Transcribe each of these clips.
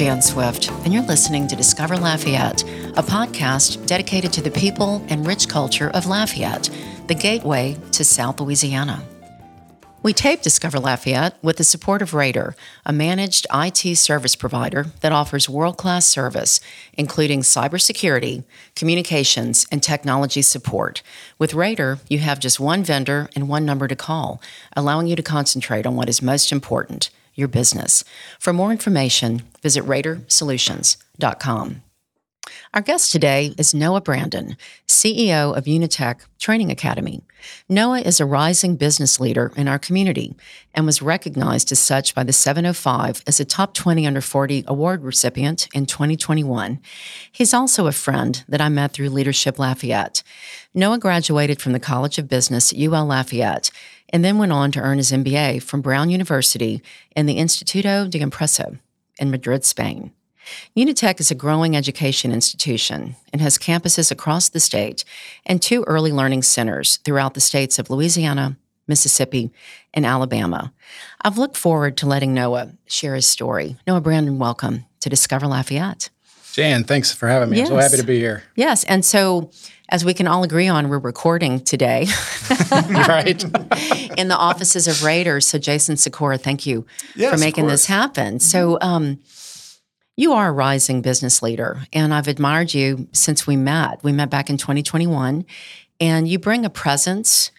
Jan Swift, and you're listening to Discover Lafayette, a podcast dedicated to the people and rich culture of Lafayette, the gateway to South Louisiana. We tape Discover Lafayette with the support of Rader, a managed IT service provider that offers world class service, including cybersecurity, communications, and technology support. With Rader, you have just one vendor and one number to call, allowing you to concentrate on what is most important your business. For more information, visit RaderSolutions.com. Our guest today is Noah Brandon, CEO of Unitech Training Academy. Noah is a rising business leader in our community and was recognized as such by the 705 as a top 20 under 40 award recipient in 2021. He's also a friend that I met through Leadership Lafayette. Noah graduated from the College of Business at UL Lafayette and then went on to earn his MBA from Brown University in the Instituto de Empresa in Madrid, Spain. Unitech is a growing education institution and has campuses across the state and two early learning centers throughout the states of Louisiana, Mississippi, and Alabama. I've looked forward to letting Noah share his story. Noah Brandon, welcome to Discover Lafayette. Jan, thanks for having me. Yes. I'm so happy to be here. Yes. And so, as we can all agree on, we're recording today. right. in the offices of Raders. So, Jason Sikora, thank you yes, for making this happen. So, um, you are a rising business leader, and I've admired you since we met. We met back in 2021, and you bring a presence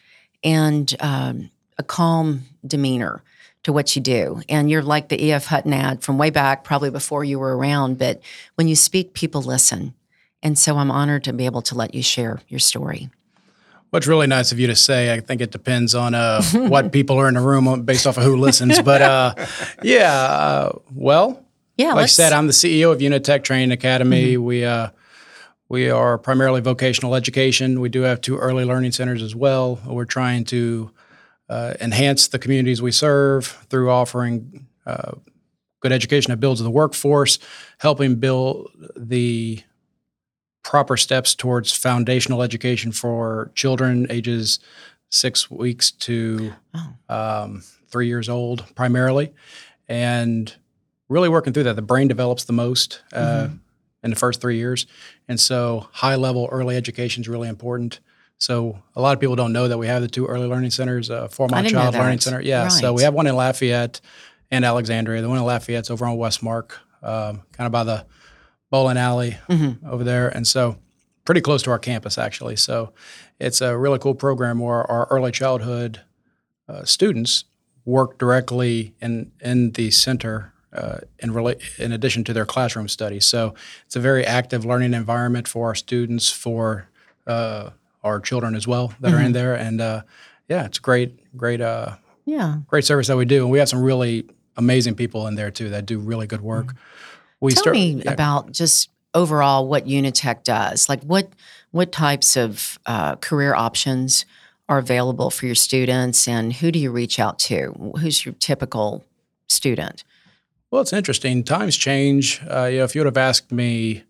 and um, a calm demeanor to what you do. And you're like the E.F. Hutton ad from way back, probably before you were around. But when you speak, people listen. And so I'm honored to be able to let you share your story. What's really nice of you to say, I think it depends on uh, what people are in the room based off of who listens. But uh, yeah, uh, well, yeah, like I said, I'm the CEO of Unitech Training Academy. Mm-hmm. We uh, we are primarily vocational education. We do have two early learning centers as well. We're trying to uh, enhance the communities we serve through offering uh, good education that builds the workforce, helping build the proper steps towards foundational education for children ages six weeks to oh. um, three years old, primarily, and really working through that. The brain develops the most uh, mm-hmm. in the first three years, and so high level early education is really important. So a lot of people don't know that we have the two early learning centers, uh, Four-Mile Child Learning Center. Yeah, right. so we have one in Lafayette and Alexandria. The one in Lafayette's over on Westmark, um, kind of by the bowling alley mm-hmm. over there, and so pretty close to our campus actually. So it's a really cool program where our early childhood uh, students work directly in in the center uh, in, rela- in addition to their classroom studies. So it's a very active learning environment for our students, for uh, our children as well that mm-hmm. are in mm-hmm. there, and uh, yeah, it's great, great, uh, yeah, great service that we do, and we have some really amazing people in there too that do really good work. Mm-hmm. We Tell start, me yeah. about just overall what Unitech does. Like what what types of uh, career options are available for your students, and who do you reach out to? Who's your typical student? Well, it's interesting. Times change. Uh, you know, if you would have asked me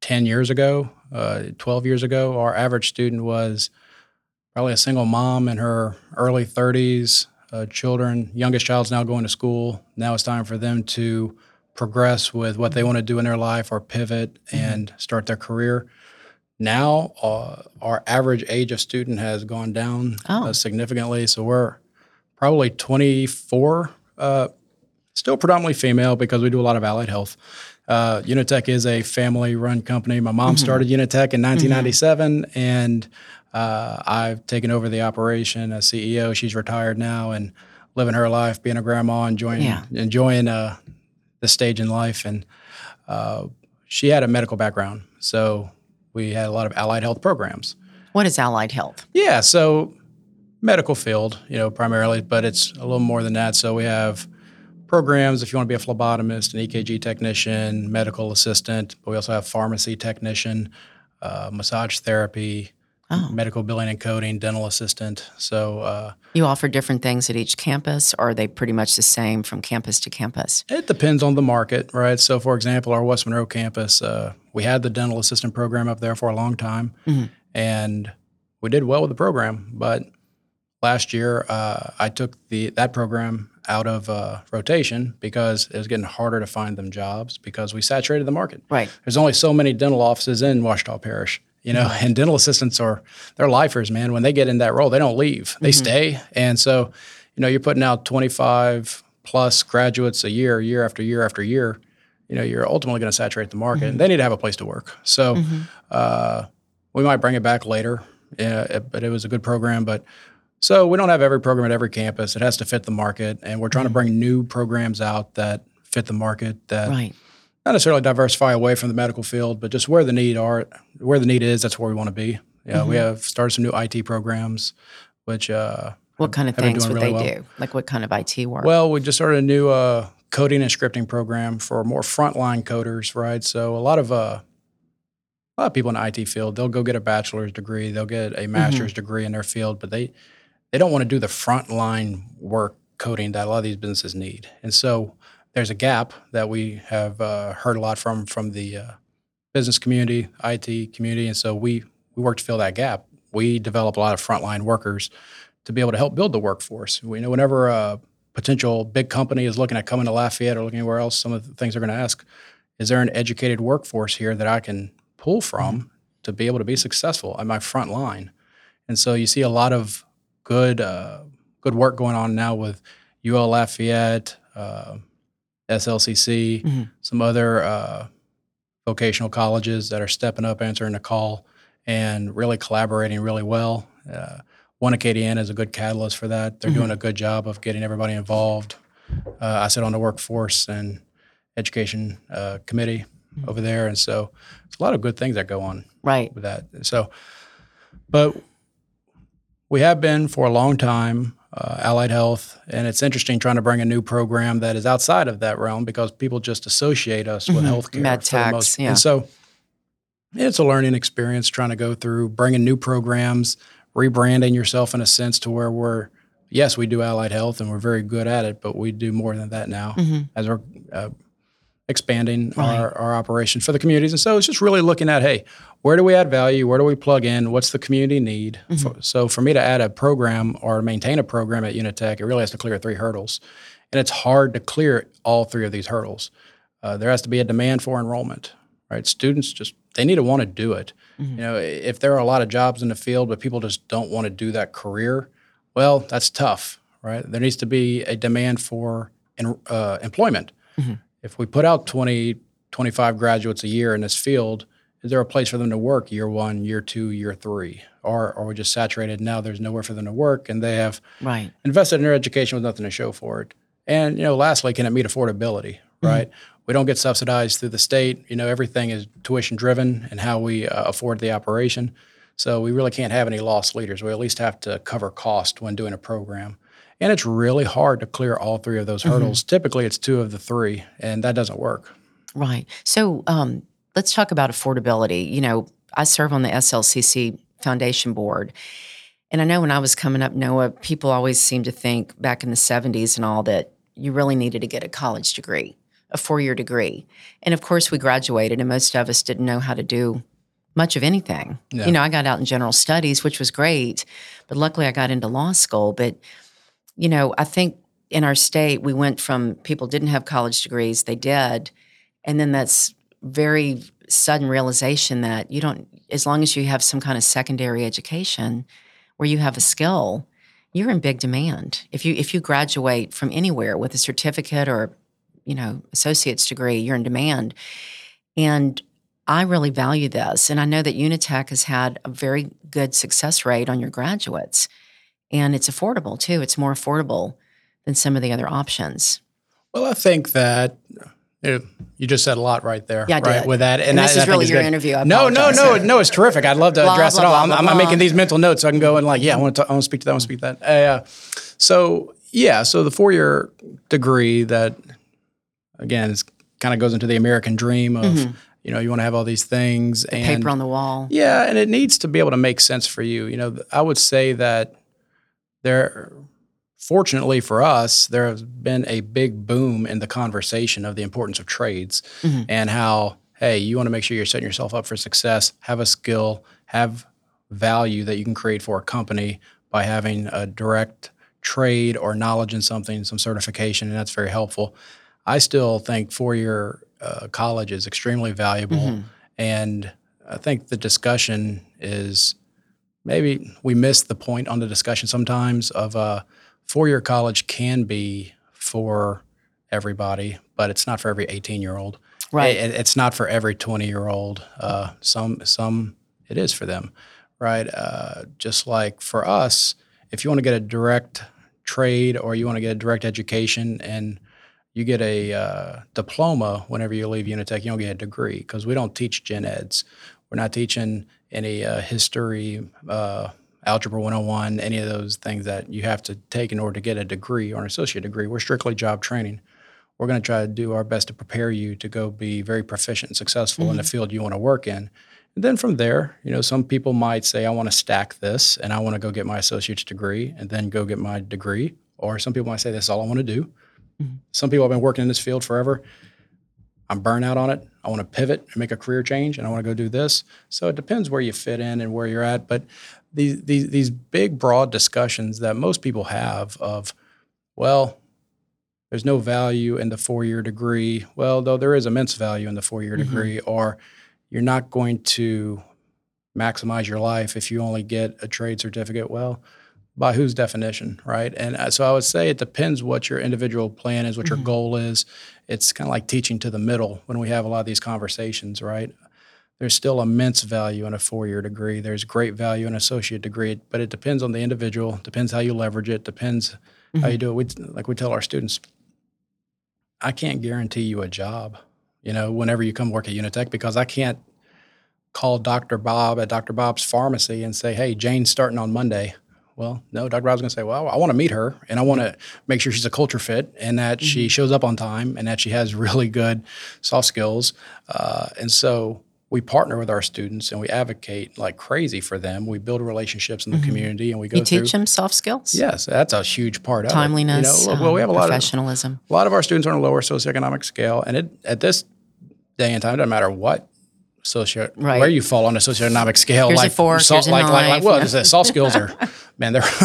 10 years ago, uh, 12 years ago, our average student was probably a single mom in her early 30s, uh, children, youngest child's now going to school. Now it's time for them to progress with what they want to do in their life or pivot mm-hmm. and start their career. Now, uh, our average age of student has gone down uh, oh. significantly. So we're probably 24 uh, still predominantly female because we do a lot of allied health. Uh, Unitech is a family run company. My mom mm-hmm. started Unitech in 1997, mm-hmm. and uh, I've taken over the operation as CEO. She's retired now and living her life, being a grandma, enjoying yeah. enjoying uh, the stage in life. And uh, she had a medical background, so we had a lot of allied health programs. What is allied health? Yeah, so medical field, you know, primarily, but it's a little more than that. So we have programs if you want to be a phlebotomist, an EKG technician, medical assistant. But we also have pharmacy technician, uh, massage therapy, oh. medical billing and coding, dental assistant. So uh, you offer different things at each campus, or are they pretty much the same from campus to campus? It depends on the market, right? So, for example, our West Monroe campus, uh, we had the dental assistant program up there for a long time, mm-hmm. and we did well with the program, but last year, uh, I took the that program out of uh, rotation because it was getting harder to find them jobs because we saturated the market. Right. There's only so many dental offices in Ouachita Parish, you know, and dental assistants are they're lifers, man. When they get in that role, they don't leave; they stay. And so, you know, you're putting out 25 plus graduates a year, year after year after year. You know, you're ultimately going to saturate the market, and they need to have a place to work. So, uh, we might bring it back later. Yeah, it- but it was a good program. But so we don't have every program at every campus. It has to fit the market, and we're trying to bring new programs out that fit the market that Right. not necessarily diversify away from the medical field, but just where the need are, where the need is, that's where we want to be. Yeah, we have started some new IT programs, which uh, What kind of things would really they well. do? Like what kind of IT work? well, we just started a new uh, coding and scripting program for more frontline coders, right? So a lot of uh, a lot of people in the IT field, they'll go get a bachelor's degree, they'll get a master's degree in their field, but they they don't want to do the frontline work coding that a lot of these businesses need. And so there's a gap that we have uh, heard a lot from from the uh, business community, IT community, and so we we work to fill that gap. We develop a lot of frontline workers to be able to help build the workforce. We know whenever a potential big company is looking at coming to Lafayette or looking anywhere else, some of the things they're going to ask: Is there an educated workforce here that I can pull from to be able to be successful at my front line? And so you see a lot of good uh, good work going on now with UL Lafayette, uh, SLCC, Mhm. some other uh, vocational colleges that are stepping up, answering the call, and really collaborating really well. Uh, one Acadiana is a good catalyst for that. They're doing a good job of getting everybody involved. Uh, I sit on the workforce and education uh, committee over there, and so it's a lot of good things that go on right. with that. So, but we have been for a long time uh, allied health, and it's interesting trying to bring a new program that is outside of that realm because people just associate us with healthcare. Mm-hmm. Med the techs, most- yeah. And so, it's a learning experience trying to go through bringing new programs, rebranding yourself in a sense to where we're yes, we do allied health and we're very good at it, but we do more than that now as we're uh, expanding our, our operation for the communities. And so it's just really looking at, hey, where do we add value? Where do we plug in? What's the community need? For- so for me to add a program or maintain a program at Unitech, it really has to clear three hurdles. And it's hard to clear all three of these hurdles. Uh, there has to be a demand for enrollment, right? Students just, they need to want to do it. You know, if there are a lot of jobs in the field, but people just don't want to do that career, well, that's tough, right? There needs to be a demand for en- uh, employment. If we put out 20, 25 graduates a year in this field, is there a place for them to work year one, year two, year three? Or are we just saturated now? There's nowhere for them to work, and they have Right. invested in their education with nothing to show for it. And you know, lastly, can it meet affordability? Right. We don't get subsidized through the state. You know, everything is tuition driven and how we uh, afford the operation. So we really can't have any lost leaders. We at least have to cover cost when doing a program. And it's really hard to clear all three of those hurdles. Typically, it's two of the three, and that doesn't work. Right. So um, let's talk about affordability. You know, I serve on the SLCC Foundation Board. And I know when I was coming up, Noah, people always seemed to think back in the 70s and all that you really needed to get a college degree, a four year degree. And of course, we graduated, and most of us didn't know how to do much of anything. Yeah. You know, I got out in general studies, which was great, but luckily I got into law school. But, you know, I think in our state, we went from people didn't have college degrees, they did. And then that's very sudden realization that you don't, as long as you have some kind of secondary education where you have a skill, you're in big demand. If you if you graduate from anywhere with a certificate or, you know, associate's degree, you're in demand. And I really value this. And I know that Unitech has had a very good success rate on your graduates. And it's affordable too. It's more affordable than some of the other options. Well, I think that uh, you just said a lot right there. Yeah, right with that, And I- this I is really your good. interview. I no, no, no, no. It's terrific. I'd love to Blah, address blah, it all. blah, I'm, I'm making these mental notes so I can go and like, yeah, I want to. I want to speak to that. I want to speak to that. Uh, so yeah, so the four year degree that again is kind of goes into the American dream of you know you want to have all these things and Mm-hmm. Paper on the wall. yeah, and it needs to be able to make sense for you. You know, I would say that there, fortunately for us, there has been a big boom in the conversation of the importance of trades Mm-hmm. and how, hey, you want to make sure you're setting yourself up for success, have a skill, have value that you can create for a company by having a direct trade or knowledge in something, some certification, and that's very helpful. I still think four year uh, college is extremely valuable. Mm-hmm. And I think the discussion is maybe we miss the point on the discussion sometimes of uh, four year college can be for everybody, but it's not for every 18 year old. Right. It- it's not for every 20 year old. Uh, some, some it is for them, right? Uh, just like for us, if you want to get a direct trade or you want to get a direct education and you get a uh, diploma whenever you leave Unitech, you don't get a degree because we don't teach gen eds. We're not teaching any uh, history, uh, algebra 101, any of those things that you have to take in order to get a degree or an associate degree. We're strictly job training. We're going to try to do our best to prepare you to go be very proficient and successful in the field you want to work in. And then from there, you know, some people might say, I want to stack this and I want to go get my associate's degree and then go get my degree. Or some people might say, this is all I want to do. Some people have been working in this field forever. I'm burnt out on it. I want to pivot and make a career change and I want to go do this. So it depends where you fit in and where you're at. But these, these, these big, broad discussions that most people have of, well, there's no value in the four year degree. Well, though there is immense value in the four year mm-hmm. degree, or you're not going to maximize your life if you only get a trade certificate. Well, by whose definition, right? And uh, so I would say it depends what your individual plan is, what your goal is. It's kind of like teaching to the middle when we have a lot of these conversations, right? There's still immense value in a four year degree. There's great value in an associate degree, but it depends on the individual, depends how you leverage it, depends how you do it. We, like we tell our students, I can't guarantee you a job, you know, whenever you come work at Unitech because I can't call Dr. Bob at Dr. Bob's pharmacy and say, hey, Jane's starting on Monday. Well, no, Dr. Bob's going to say, well, I want to meet her and I want to make sure she's a culture fit and that she shows up on time and that she has really good soft skills. Uh, and so we partner with our students and we advocate like crazy for them. We build relationships in the community and we go You through. teach them soft skills, Yes, that's a huge part of timeliness, it. You know, well, we um, have a lot of professionalism. a lot of our students are on a lower socioeconomic scale, and it at this day and time, it doesn't matter what socio Right. where you fall on a socioeconomic scale. Here's like fork, a like, like, like well, the soft skills are man, they're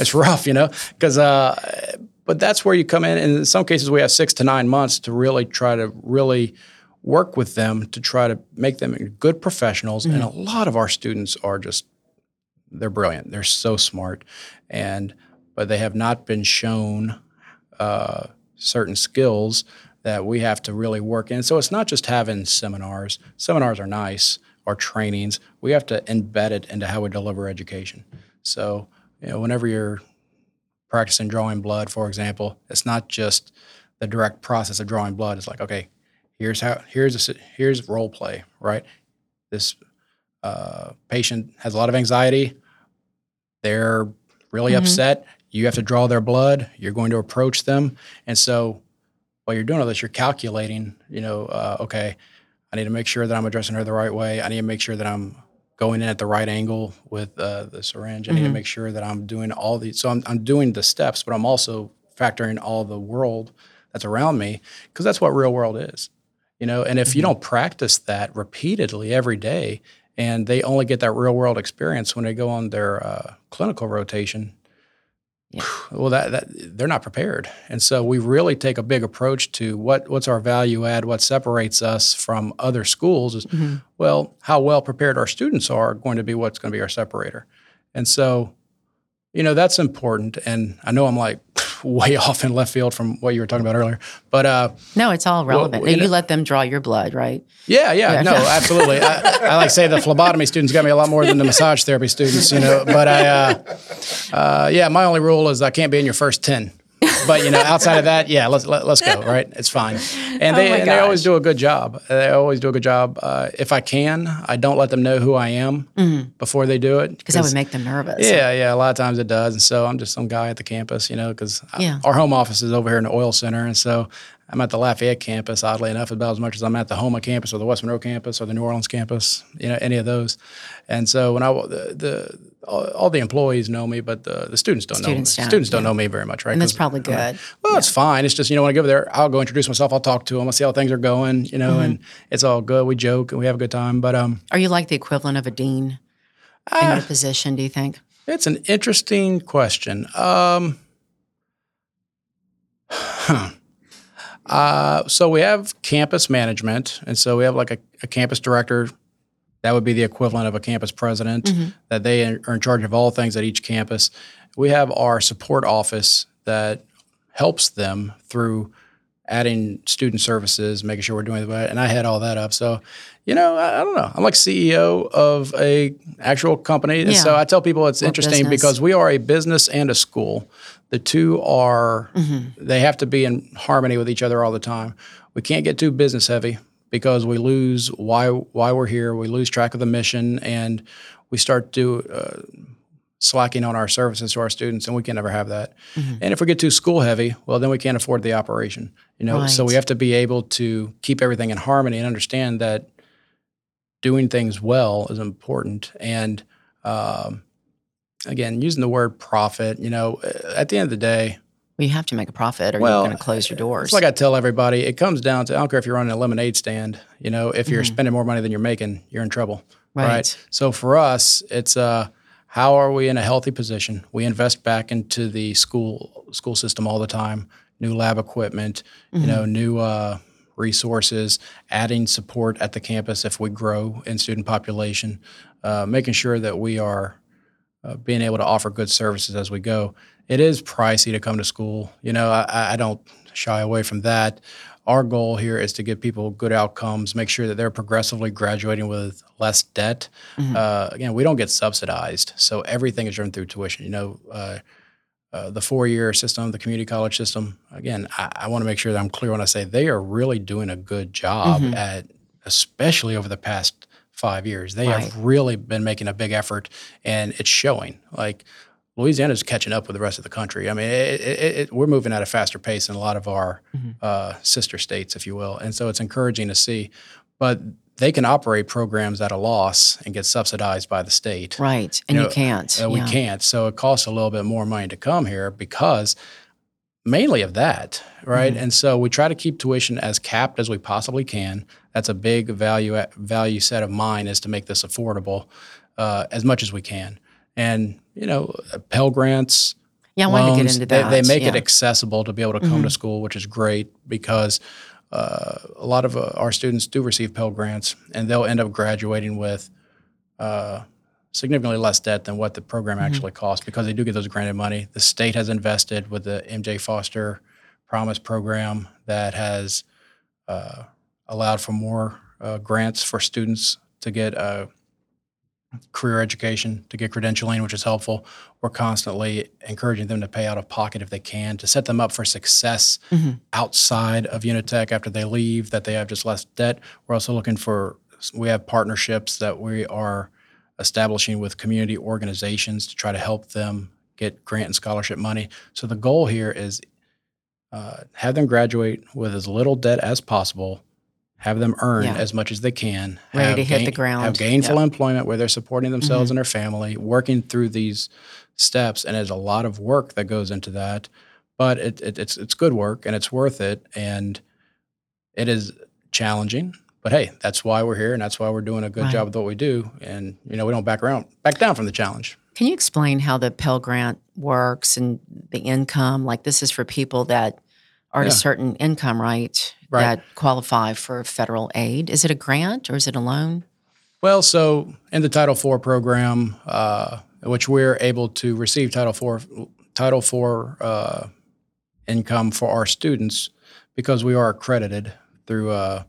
it's rough, you know, because. Uh, but that's where you come in, and in some cases, we have six to nine months to really try to really work with them to try to make them good professionals. And a lot of our students are just they're brilliant. They're so smart, and but they have not been shown uh, certain skills that we have to really work in. So it's not just having seminars. Seminars are nice or trainings. We have to embed it into how we deliver education. So you know, whenever you're practicing drawing blood, for example, it's not just the direct process of drawing blood. It's like, okay, here's how here's a, here's role play, right? This uh, patient has a lot of anxiety. They're really upset. You have to draw their blood. You're going to approach them, and so while you're doing all this, you're calculating. You know, uh, okay, I need to make sure that I'm addressing her the right way. I need to make sure that I'm going in at the right angle with uh, the syringe. I need to make sure that I'm doing all these. So I'm, I'm doing the steps, but I'm also factoring all the world that's around me because that's what real world is. You know, and if you don't practice that repeatedly every day, and they only get that real world experience when they go on their uh, clinical rotation, Yeah. well, that, that they're not prepared, and so we really take a big approach to what what's our value add, what separates us from other schools is mm-hmm. well, how well prepared our students are going to be what's going to be our separator, and so you know that's important. And I know I'm like way off in left field from what you were talking about earlier, but uh, No, it's all relevant. you you know- let them draw your blood, right? yeah, yeah, Yeah. no, absolutely. I, I like say the phlebotomy students got me a lot more than the massage therapy students, you know. But I, uh, uh, yeah, my only rule is I can't be in your first ten. But you know, outside of that, yeah, let's let, let's go. Right, it's fine. And they Oh and they always do a good job. They always do a good job. Uh, if I can, I don't let them know who I am before they do it Because that would make them nervous. yeah, yeah. A lot of times it does, and so I'm just some guy at the campus, you know, because Yeah. our home office is over here in the oil center, and so I'm at the Lafayette campus. Oddly enough, about as much as I'm at the Houma campus or the West Monroe campus or the New Orleans campus, you know, any of those. And so when I the, the all, all the employees know me, but the, the students don't Students know. don't, Students don't yeah. know me very much, right? And that's probably good. well, it's fine. It's just you know when I go over there, I'll go introduce myself. I'll talk to them. I'll see how things are going, you know, and it's all good. We joke and we have a good time. But um, Are you like the equivalent of a dean in Ah. your position, do you think? It's an interesting question. Um, uh, so we have campus management, and so we have like a, a, campus director. That would be the equivalent of a campus president. Mm-hmm. That they are in charge of all things at each campus. We have our support office that helps them through adding student services, making sure we're doing the right. And I had all that up. So, you know, I, I don't know. I'm like CEO of a actual company, and so I tell people it's interesting business. because we are a business and a school. The two are mm-hmm. they have to be in harmony with each other all the time. We can't get too business heavy because we lose why why we're here. We lose track of the mission, and we start to uh, slacking on our services to our students, and we can never have that. Mm-hmm. And if we get too school heavy, well, then we can't afford the operation. You know, right. so we have to be able to keep everything in harmony and understand that doing things well is important. And um, again, using the word profit, you know, at the end of the day, well, you have to make a profit, or well, you're going to close your doors. It's like I tell everybody, it comes down to I don't care if you're running a lemonade stand. You know, if you're mm-hmm. spending more money than you're making, you're in trouble. Right. right? So for us, it's uh, how are we in a healthy position? We invest back into the school school system all the time, new lab equipment, mm-hmm. you know, new uh, resources, adding support at the campus if we grow in student population, uh, making sure that we are uh, being able to offer good services as we go. It is pricey to come to school. You know, I, I don't shy away from that our goal here is to give people good outcomes, make sure that they're progressively graduating with less debt. Mm-hmm. Uh, again, we don't get subsidized, so everything is driven through tuition. You know, uh, uh, the four-year system, the community college system. Again, I, I want to make sure that I'm clear when I say they are really doing a good job mm-hmm. at, especially over the past five years. They right. have really been making a big effort, and it's showing. Like Louisiana's catching up with the rest of the country. I mean, it, it, it, we're moving at a faster pace than a lot of our mm-hmm. uh, sister states, if you will, and so it's encouraging to see. But they can operate programs at a loss and get subsidized by the state, right? And you, know, you can't. Uh, we yeah. can't. So it costs a little bit more money to come here because mainly of that, right? Mm-hmm. And so we try to keep tuition as capped as we possibly can. That's a big value value set of mine is to make this affordable uh, as much as we can and you know Pell Grants. Yeah, I wanted loans, to get into that. They, they make yeah. it accessible to be able to come mm-hmm. to school, which is great because uh, a lot of uh, our students do receive Pell Grants, and they'll end up graduating with uh, significantly less debt than what the program mm-hmm. actually costs because they do get those granted money. The state has invested with the MJ Foster Promise program that has uh, allowed for more uh, grants for students to get uh, career education to get credentialing, which is helpful. We're constantly encouraging them to pay out of pocket if they can to set them up for success mm-hmm. outside of Unitech after they leave, that they have just less debt. We're also looking for, we have partnerships that we are establishing with community organizations to try to help them get grant and scholarship money. So the goal here is uh, have them graduate with as little debt as possible have them earn yeah. as much as they can. Ready to hit gain, the ground. Have gainful yep. employment where they're supporting themselves mm-hmm. and their family, working through these steps. And there's a lot of work that goes into that, but it, it, it's it's good work and it's worth it. And it is challenging, but hey, that's why we're here and that's why we're doing a good right. job with what we do. And you know, we don't back around, back down from the challenge. Can you explain how the Pell Grant works and the income? Like this is for people that are yeah. a certain income, right? right? That qualify for federal aid. Is it a grant or is it a loan? Well, so in the Title IV program, uh, which we're able to receive Title IV, Title IV uh, income for our students because we are accredited through uh,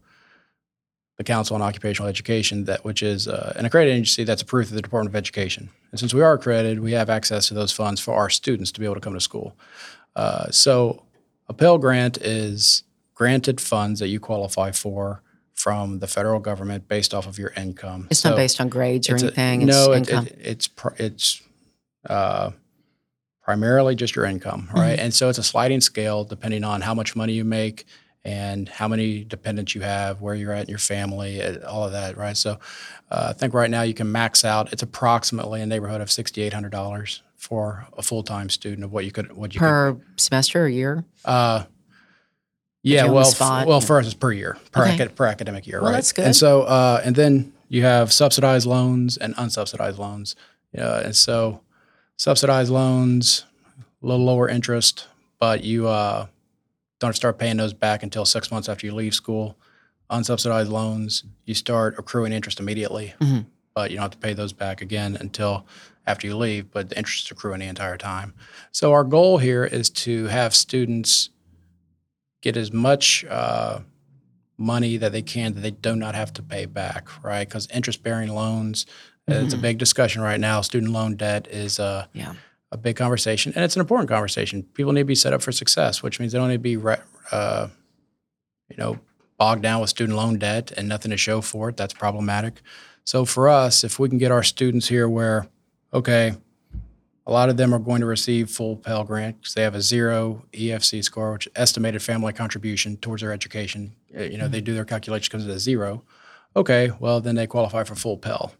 the Council on Occupational Education, that which is uh, an accredited agency that's approved through the Department of Education. And since we are accredited, we have access to those funds for our students to be able to come to school. Uh, so a Pell Grant is granted funds that you qualify for from the federal government based off of your income. It's so not based on grades or anything. A, no, it, it, it's it's uh, primarily just your income, right? Mm-hmm. And so it's a sliding scale depending on how much money you make and how many dependents you have, where you're at in your family, all of that, right? So uh, I think right now you can max out. It's approximately a neighborhood of sixty eight hundred dollars for a full time student of what you could what you per could, semester or year. Uh, yeah, well, f- well, for us it's per year, per, okay. acad- per academic year, well, right? That's good. And so, uh, and then you have subsidized loans and unsubsidized loans, yeah, and so subsidized loans, a little lower interest, but you uh, don't start paying those back until six months after you leave school. Unsubsidized loans, you start accruing interest immediately, Mhm. but you don't have to pay those back again until after you leave, but the interest is accruing the entire time. So our goal here is to have students get as much uh, money that they can that they do not have to pay back, right? Because interest-bearing loans, it's a Mhm. big discussion right now. Student loan debt is uh, Yeah. a big conversation, and it's an important conversation. People need to be set up for success, which means they don't need to be, re- uh, you know, bogged down with student loan debt and nothing to show for it. That's problematic. So for us, if we can get our students here where, okay, a lot of them are going to receive full Pell Grant because they have a zero EFC score, which is estimated family contribution towards their education. Uh, You know, they do their calculation because it's a zero. Okay, well then they qualify for full Pell.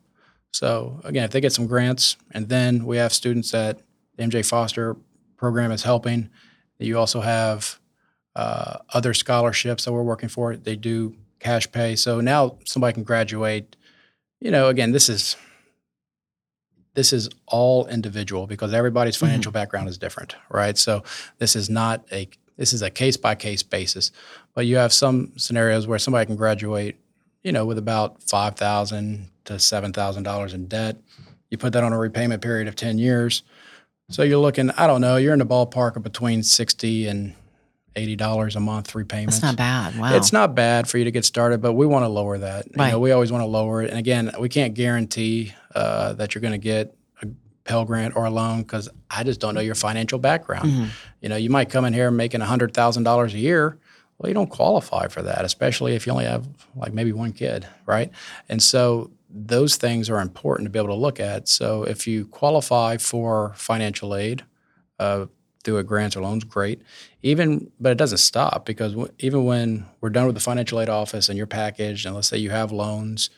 So again, if they get some grants, and then we have students that the MJ Foster program is helping. You also have uh, other scholarships that we're working for. They do cash pay. So now somebody can graduate. You know, again, this is this is all individual because everybody's mm-hmm. financial background is different, right? So this is not a this is a case by case basis. But you have some scenarios where somebody can graduate, you know, with about five thousand to seven thousand dollars in debt. You put that on a repayment period of ten years. So you're looking, I don't know, you're in the ballpark of between sixty and eighty dollars a month repayment. That's not bad. Wow. It's not bad for you to get started, but we want to lower that. You Right. know, we always want to lower it. And again, we can't guarantee uh, that you're going to get a Pell Grant or a loan because I just don't know your financial background. Mhm. You know, you might come in here making hundred thousand dollars a year. Well, you don't qualify for that, especially if you only have like maybe one kid, right? And so those things are important to be able to look at. So if you qualify for financial aid uh, through a grants or loans, great. Even, but it doesn't stop because w- even when we're done with the financial aid office and you're packaged, and let's say you have loans,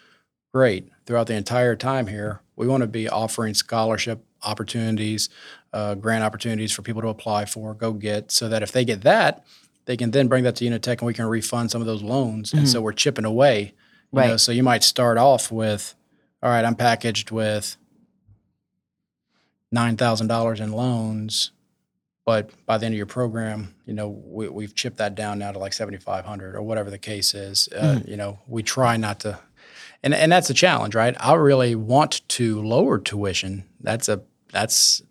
great. Throughout the entire time here, we want to be offering scholarship opportunities, uh, grant opportunities for people to apply for, go get, so that if they get that, they can then bring that to Unitech and we can refund some of those loans. And so we're chipping away. You know, Right. so you might start off with, all right, I'm packaged with nine thousand dollars in loans, but by the end of your program, you know, we, we've chipped that down now to like seventy five hundred or whatever the case is. Uh, You know, we try not to, and and that's a challenge, right? I really want to lower tuition. That's a that's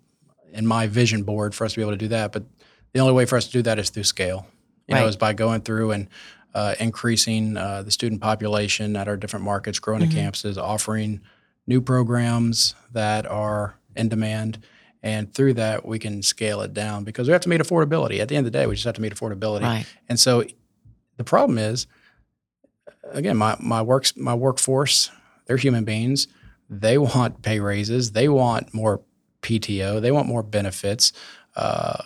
in my vision board for us to be able to do that, but the only way for us to do that is through scale. You know, is by going through and uh, increasing uh, the student population at our different markets, growing the campuses, offering new programs that are in demand. And through that, we can scale it down because we have to meet affordability. At the end of the day, we just have to meet affordability. Right. And so the problem is, again, my, my works my workforce, they're human beings. They want pay raises. They want more PTO. They want more benefits. Uh,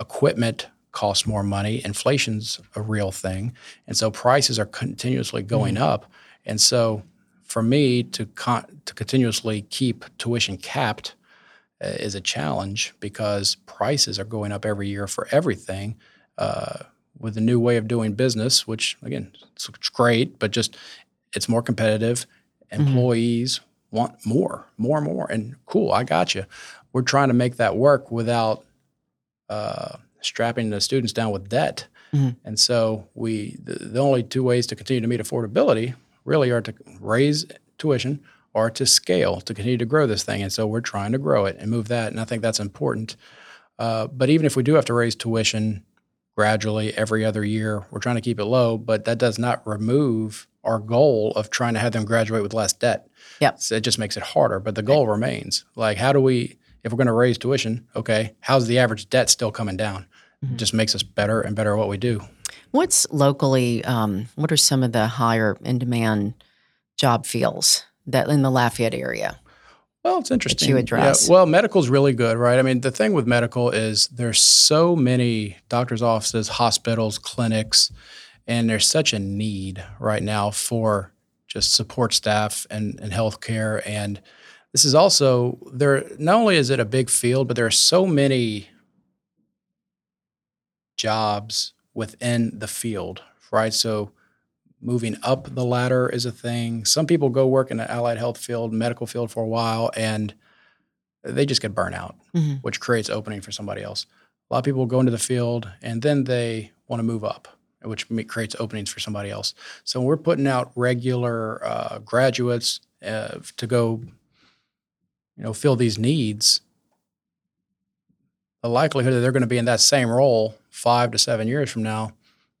equipment costs more money. Inflation's a real thing, and so prices are continuously going up. And so, for me to con- to continuously keep tuition capped uh, is a challenge because prices are going up every year for everything. Uh, with a new way of doing business, which again, it's, it's great, but just it's more competitive. Employees want more, more, and more. And cool, I got you. We're trying to make that work without uh, strapping the students down with debt. Mhm. And so we the, the only two ways to continue to meet affordability really are to raise tuition or to scale to continue to grow this thing. And so we're trying to grow it and move that. And I think that's important. Uh, but even if we do have to raise tuition gradually every other year, we're trying to keep it low. But that does not remove our goal of trying to have them graduate with less debt. Yep. So it just makes it harder. But the goal remains. Like, how do we, if we're going to raise tuition, okay, how's the average debt still coming down? It just makes us better and better at what we do. What's locally? Um, what are some of the higher in demand job fields that in the Lafayette area? Well, it's interesting. you address. Yeah, well, medical's really good, right? I mean, the thing with medical is there's so many doctors' offices, hospitals, clinics, and there's such a need right now for just support staff and, and healthcare. And this is also there. Not only is it a big field, but there are so many jobs within the field, right? So moving up the ladder is a thing. Some people go work in the allied health field, medical field for a while, and they just get burnt out, Mhm. which creates opening for somebody else. A lot of people go into the field and then they want to move up, which creates openings for somebody else. So we're putting out regular uh, graduates uh, to go, you know, fill these needs. The likelihood that they're going to be in that same role five to seven years from now,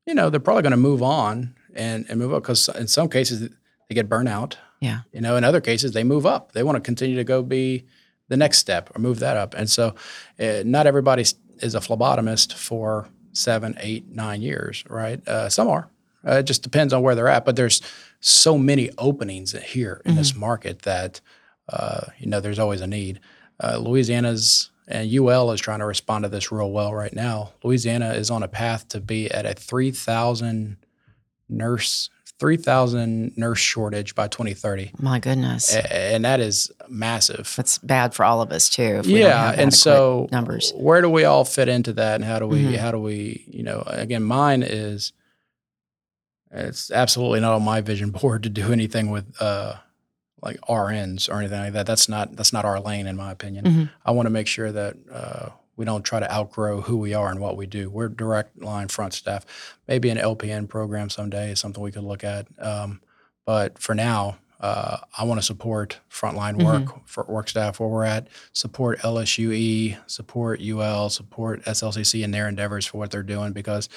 you know, they're probably going to move on and, and move up because in some cases they get burnt out. Yeah. You know, in other cases they move up. They want to continue to go be the next step or move that up. And so, uh, not everybody is a phlebotomist for seven, eight, nine years, right? Uh, some are. Uh, it just depends on where they're at. But there's so many openings here in this market that uh, you know there's always a need. Uh, Louisiana's and UL is trying to respond to this real well right now. Louisiana is on a path to be at a 3,000 nurse 3,000 nurse shortage by 2030. My goodness. And that is massive. That's bad for all of us too. Yeah, and so numbers. where do we all fit into that, and how do we Mhm. how do we you know again mine is it's absolutely not on my vision board to do anything with uh like RNs or anything like that. That's not that's not our lane in my opinion. Mhm. I want to make sure that uh, we don't try to outgrow who we are and what we do. We're direct line front staff. Maybe an LPN program someday is something we could look at. Um, but for now, uh, I want to support frontline work for work staff where we're at. Support LSUE, support UL, support SLCC and their endeavors for what they're doing because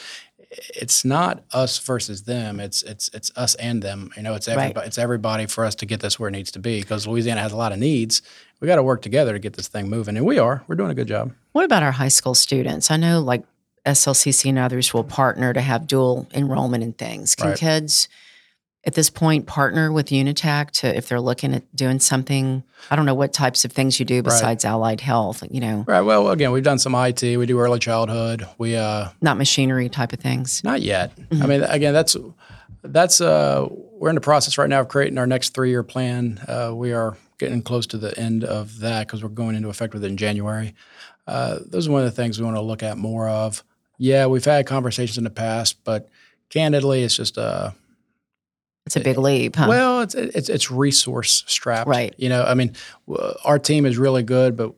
it's not us versus them. It's it's it's us and them. You know, it's Right. everybody. It's everybody for us to get this where it needs to be because Louisiana has a lot of needs. We got to work together to get this thing moving, and we are. We're doing a good job. What about our high school students? I know like SLCC and others will partner to have dual enrollment in things. Can Right. kids at this point partner with Unitech to if they're looking at doing something? I don't know what types of things you do besides allied health, you know, Right. Well, again, we've done some IT. We do early childhood. We uh, not machinery type of things. Not yet. I mean, again, that's that's uh, we're in the process right now of creating our next three year plan. Uh, we are getting close to the end of that because we're going into effect with it in January. Uh, those are one of the things we want to look at more of. Yeah, we've had conversations in the past, but candidly, it's just a it's a big leap, huh? well, it's it's it's resource strapped, Right. You know, I mean, our team is really good, but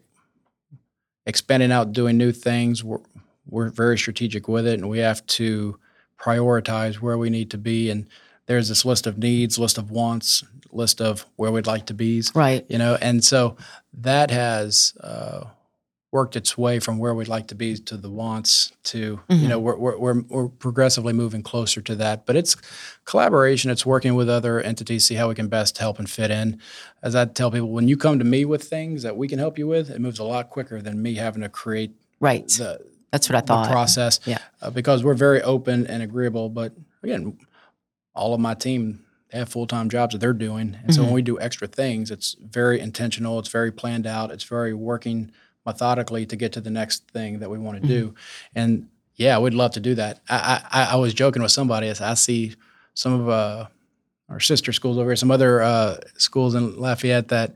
expanding out, doing new things, we're we're very strategic with it, and we have to prioritize where we need to be. And there's this list of needs, list of wants, list of where we'd like to be. right. You know, and so that has uh, worked its way from where we'd like to be to the wants to you Mhm. know we're, we're we're we're progressively moving closer to that. But it's collaboration. It's working with other entities, see how we can best help and fit in. As I tell people, when you come to me with things that we can help you with, it moves a lot quicker than me having to create Right. the That's what I the thought. process. Yeah. Uh, because we're very open and agreeable. But again, all of my team they have full time jobs that they're doing, and so when we do extra things, it's very intentional. It's very planned out. It's very working methodically to get to the next thing that we want to do. And yeah, we'd love to do that. I I, I was joking with somebody as I see some of uh, our sister schools over here, some other uh, schools in Lafayette that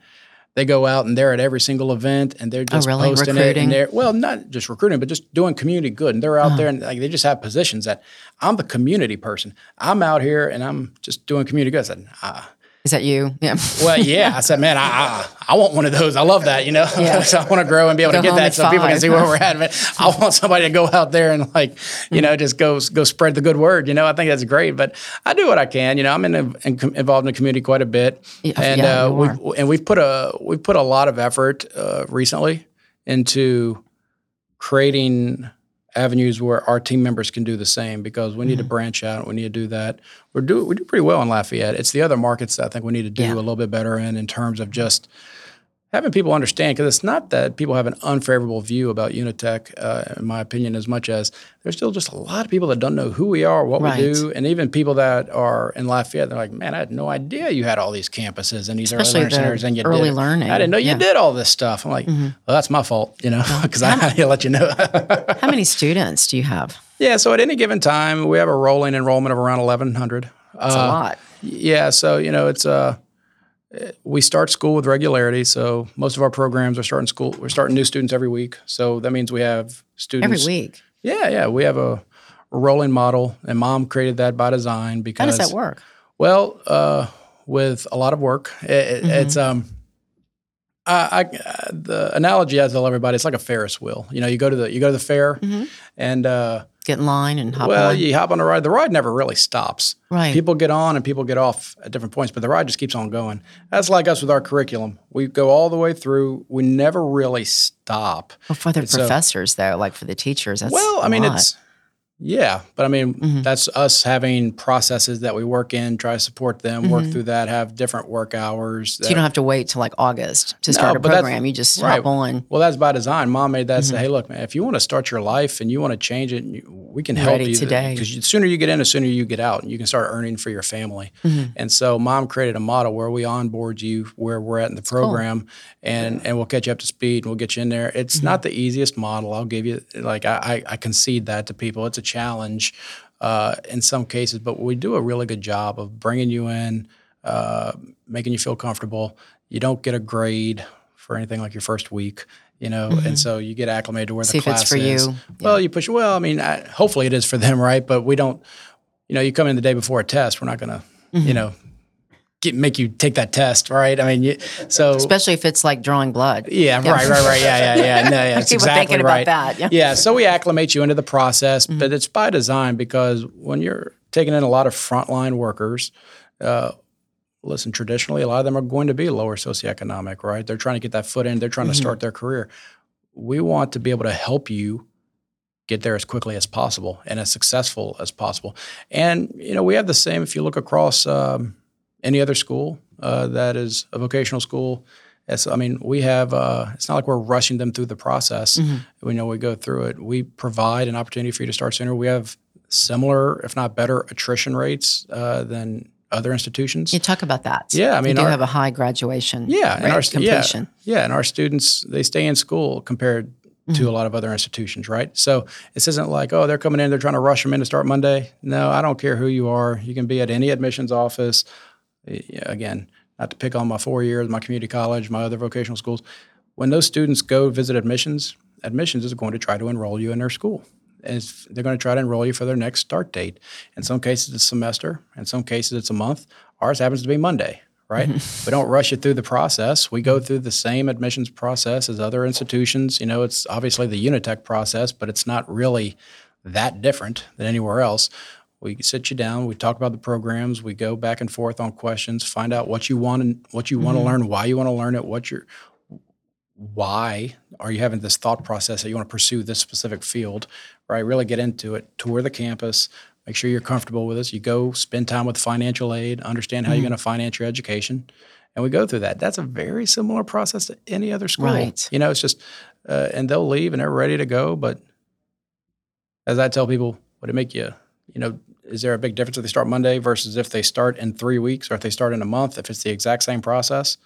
they go out and they're at every single event and they're just Oh, really? posting it Recruiting? and they're well not just recruiting but just doing community good and they're out Uh-huh. there and like they just have positions that I'm the community person I'm out here and I'm just doing community good I said ah. Is that you? Yeah. well yeah. I said man I, I I want one of those. I love that you know? Yeah. so I want to grow and be able Go to get that at so people can see where we're at but I want somebody to go out there and like you know just go go spread the good word you know? I think that's great but I do what I can you know? I'm in, in involved in the community quite a bit. Yeah, and yeah, uh, we've, and we've put a we've put a lot of effort uh, recently into creating avenues where our team members can do the same because we need Mm-hmm. to branch out. We need to do that. We're do we do pretty well in Lafayette. It's the other markets that I think we need to do Yeah. a little bit better in in terms of just having people understand because it's not that people have an unfavorable view about Unitech, uh, in my opinion, as much as there's still just a lot of people that don't know who we are, what Right. we do, and even people that are in Lafayette, they're like, "Man, I had no idea you had all these campuses and these Especially early learning centers, and you early did. learning. I didn't know you Yeah. did all this stuff." I'm like, "Well, that's my fault, you know, because I had to let you know." How many students do you have? yeah, so at any given time, we have a rolling enrollment of around 1,100. That's a lot. Yeah, so you know, it's uh we start school with regularity. So most of our programs are starting school. We're starting new students every week. So that means we have students Every week. Yeah, yeah, we have a, rolling model, and Mom created that by design because. How does that work? well, uh, with a lot of work, it, Mm-hmm. it's um, I, uh, the analogy I tell everybody, it's like a Ferris wheel. You know, you go to the you go to the fair, Mhm. and uh, Get in line and hop on. well, on. you hop on the ride. The ride never really stops. right. People get on and people get off at different points, but the ride just keeps on going. That's like us with our curriculum. We go all the way through. We never really stop. well, for the it's a- professors, though, like for the teachers, that's well, I mean, lot. it's yeah, but I mean, Mhm. that's us having processes that we work in, try to support them, work Mhm. through that, have different work hours. So you don't have to wait till like August to No, start a program. You just right. hop on. Well, that's by design. Mom made that say, Mhm. "Hey, look, man, if you want to start your life and you want to change it, you- we can help Ready you today. Because the sooner you get in, the sooner you get out, and you can start earning for your family." Mhm. And so, Mom created a model where we onboard you where we're at in the cool. program, and and we'll get you up to speed and we'll get you in there. It's Mm-hmm. not the easiest model. I'll give you like I, I I concede that to people. It's a challenge uh, in some cases, but we do a really good job of bringing you in, uh, making you feel comfortable. You don't get a grade for anything like your first week, you know, and so you get acclimated to where Mm-hmm. See the class for is. you. Well, you push. Well, I mean, I, hopefully it is for them, right? But we don't. You know, you come in the day before a test. We're not going to, Mm-hmm. you know, get make you take that test, right? I mean, you, so Especially if it's like drawing blood. yeah, right, right, right. Yeah, yeah, yeah. No, yeah, that's exactly thinking right. about that. Yeah. Yeah, so we acclimate you into the process, Mm-hmm. but it's by design because when you're taking in a lot of frontline workers, uh, listen, traditionally, a lot of them are going to be lower socioeconomic, right? They're trying to get that foot in, they're trying Mhm. to start their career. We want to be able to help you get there as quickly as possible and as successful as possible. And, you know, we have the same if you look across um, any other school uh, that is a vocational school. It's, I mean, we have, uh, it's not like we're rushing them through the process. Mhm. We know we go through it. We provide an opportunity for you to start sooner. We have similar, if not better, attrition rates uh, than other institutions. You talk about that. Yeah, I mean, you do our- have a high graduation. Yeah, and our stu- yeah. completion. Yeah, and our students they stay in school compared to a lot of other institutions, right? So this isn't like oh they're coming in, they're trying to rush them in to start Monday. No, I don't care who you are. You can be at any admissions office. Again, not to pick on my four years, my community college, my other vocational schools. When those students go visit admissions, admissions is going to try to enroll you in their school. And it's, they're going to try to enroll you for their next start date. In some cases, it's a semester. In some cases, it's a month. Ours happens to be Monday, right? we don't rush you through the process. We go through the same admissions process as other institutions. You know, it's obviously the Unitech process, but it's not really that different than anywhere else. We sit you down, we talk about the programs, we go back and forth on questions, find out what you want and what you want to learn, why you want to learn it, what you're why are you having this thought process that you want to pursue this specific field, right? Really get into it, tour the campus, make sure you're comfortable with us. You go spend time with financial aid, understand how you're going to finance your education. And we go through that. That's a very similar process to any other school. Right. You know, it's just, uh, and they'll leave and they're ready to go. But as I tell people, would it make you, you know, is there a big difference if they start Monday versus if they start in three weeks or if they start in a month? If it's the exact same process,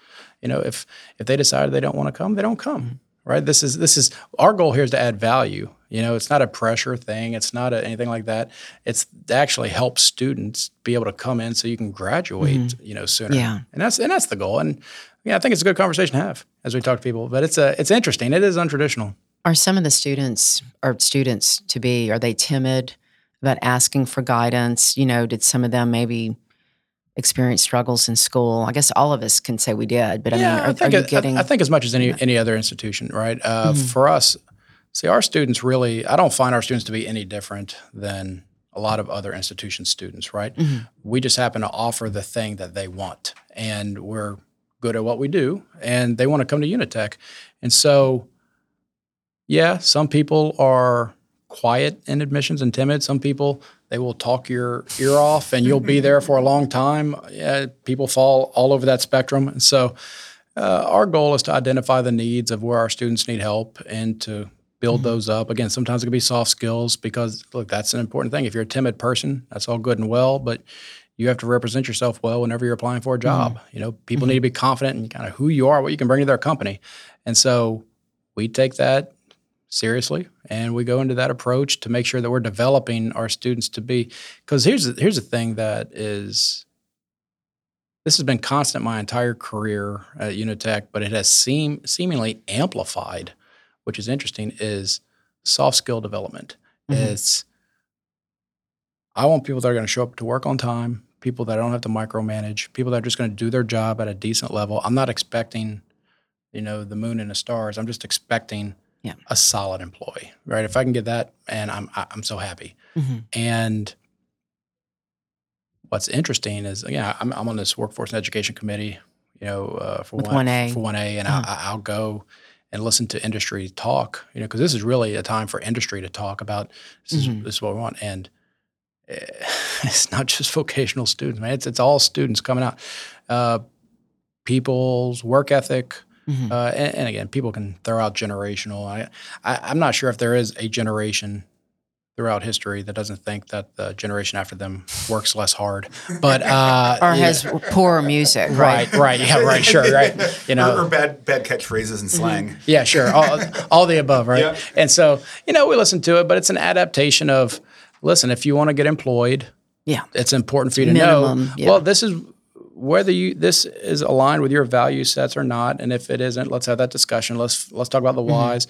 you know, if if they decide they don't want to come, they don't come. Right. This is this is our goal here is to add value. You know, it's not a pressure thing. It's not a, anything like that. It's to actually help students be able to come in so you can graduate. Mm-hmm. You know, sooner. Yeah. And that's and that's the goal. And yeah, I think it's a good conversation to have as we talk to people. But it's a it's interesting. It is untraditional. Are some of the students or students to be, are they timid about asking for guidance? You know, did some of them maybe experience struggles in school? I guess all of us can say we did, but I mean, are, I think are you it- I- getting, I, think as much as any any other institution, right? Uh, For us, see, our students really. I don't find our students to be any different than a lot of other institution students, right? We just happen to offer the thing that they want, and we're good at what we do, and they want to come to Unitech, and so. Yeah, some people are quiet in admissions and timid. Some people they will talk your ear off, and you'll be mm-hmm. there for a long time. Yeah, people fall all over that spectrum, and so uh, our goal is to identify the needs of where our students need help and to build mm-hmm. those up. Again, sometimes it can be soft skills because look, that's an important thing. If you're a timid person, that's all good and well, but you have to represent yourself well whenever you're applying for a mm-hmm. job. You know, people need to be confident in kind of who you are, what you can bring to their company. And so we take that seriously and we go into that approach to make sure that we're developing our students to be because here's the, here's the thing that is this has been constant my entire career at Unitech, but it has seem seemingly amplified, which is interesting, is soft skill development. Mhm. It's I want people that are going to show up to work on time, people that I don't have to micromanage, people that are just going to do their job at a decent level. I'm not expecting, you know, the moon and the stars. I'm just expecting Yeah. a solid employee, right? If I can get that, and I'm I'm so happy. Mhm. And what's interesting is, yeah, I'm, I'm on this workforce and education committee, you know, uh, for With one 1A. for one A, and Uh-huh. I, I'll go and listen to industry talk, you know, because this is really a time for industry to talk about this is Mhm. this is what we want, and eh, it's not just vocational students, man. It's it's all students coming out. Uh, people's work ethic, Mhm. uh, and, and again, people can throw out generational. I, I, I'm not sure if there is a generation throughout history that doesn't think that the generation after them works less hard. But uh, or yeah, has poor music, right? right, right, yeah, right, sure, right. You know, or, or bad bad catchphrases and slang. yeah, sure, all, all the above, right? Yeah. And so, you know, we listen to it, but it's an adaptation of. Listen, if you want to get employed, Yeah. it's important for you to Minimum, know. yeah. Well, this is whether you this is aligned with your value sets or not, and if it isn't, let's have that discussion. Let's let's talk about the Mm-hmm. whys.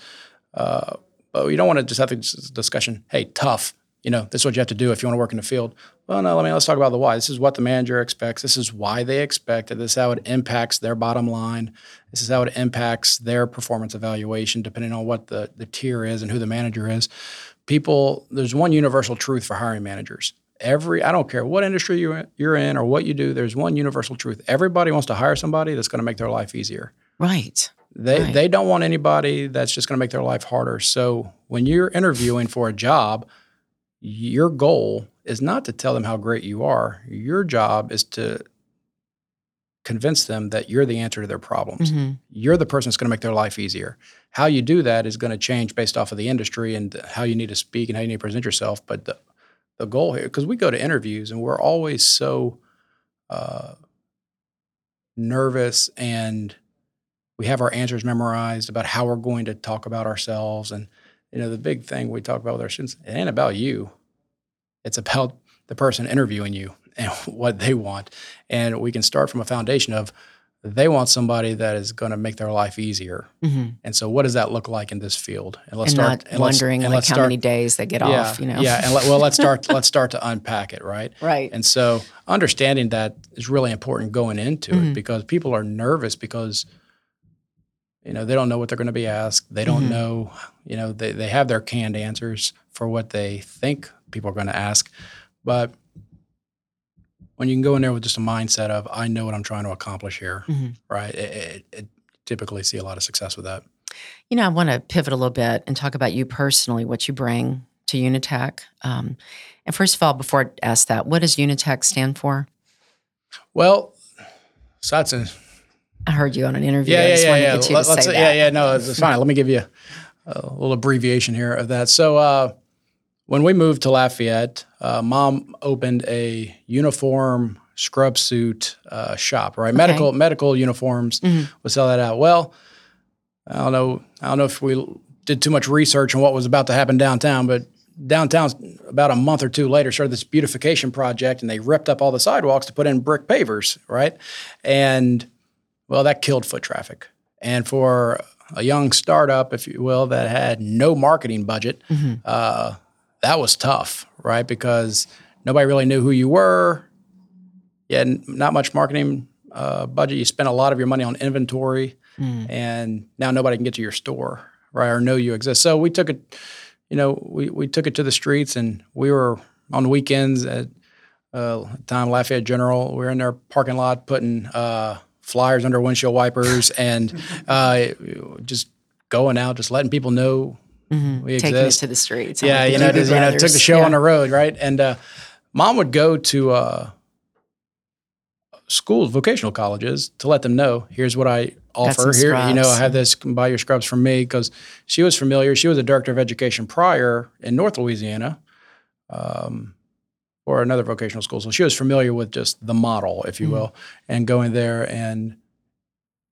Uh, but you don't want to just have this discussion. Hey, tough. You know, this is what you have to do if you want to work in the field. Well, no, let me let's talk about the why. This is what the manager expects. This is why they expect it. This is how it impacts their bottom line. This is how it impacts their performance evaluation, depending on what the the tier is and who the manager is. People, there's one universal truth for hiring managers. Every, I don't care what industry you're in, you're in or what you do. There's one universal truth. Everybody wants to hire somebody that's going to make their life easier. Right. They Right. they don't want anybody that's just going to make their life harder. So when you're interviewing for a job, your goal is not to tell them how great you are. Your job is to convince them that you're the answer to their problems. Mhm. You're the person that's going to make their life easier. How you do that is going to change based off of the industry and how you need to speak and how you need to present yourself. But the, the goal here, because we go to interviews and we're always so uh, nervous and we have our answers memorized about how we're going to talk about ourselves. And, you know, the big thing we talk about with our students, it ain't about you. It's about the person interviewing you and what they want. And we can start from a foundation of they want somebody that is going to make their life easier. Mhm. And so, what does that look like in this field? And let's And start not and let's- wondering and like let's how start- many days they get yeah, off, you know? Yeah, and let, well, let's start. let's start to unpack it, right? Right. And so, understanding that is really important going into Mhm. it because people are nervous because you know they don't know what they're going to be asked. They don't Mhm. know, you know, they they have their canned answers for what they think people are going to ask, but when you can go in there with just a mindset of I know what I'm trying to accomplish here, Mhm. right? It, it, it typically see a lot of success with that. You know, I want to pivot a little bit and talk about you personally, what you bring to Unitech. Um, and first of all, before I ask that, what does Unitech stand for? Well, so that's a I heard you on an interview. Yeah, I yeah, just yeah, yeah. to get you Let- to let's- say yeah, yeah. No, it's, it's fine. Let me give you a little abbreviation here of that. So, uh, when we moved to Lafayette, uh, mom opened a uniform scrub suit uh, shop. Right, medical medical uniforms. Mhm. We'll sell that out. Well, I don't know. I don't know if we did too much research on what was about to happen downtown, but downtown about a month or two later started this beautification project, and they ripped up all the sidewalks to put in brick pavers. Right, and well, that killed foot traffic. And for a young startup, if you will, that had no marketing budget, Mhm. uh, that was tough, right? Because nobody really knew who you were. You had not much marketing uh, budget. You spent a lot of your money on inventory, Mm. and now nobody can get to your store, right, or know you exist. So we took it, you know, we, we took it to the streets, and we were on the weekends at uh, time Lafayette General. We were in their parking lot putting uh, flyers under windshield wipers and uh, just going out, just letting people know Mhm. we Taking it exist. to the streets. yeah, you know, just, you know, took the show Yeah. on the road, right? And uh, mom would go to uh, schools, vocational colleges, to let them know, here's what I offer. Here, you know, I have this. Buy your scrubs from me because she was familiar. She was a director of education prior in North Louisiana. Um, or another vocational school. So she was familiar with just the model, if you Mhm. will, and going there. And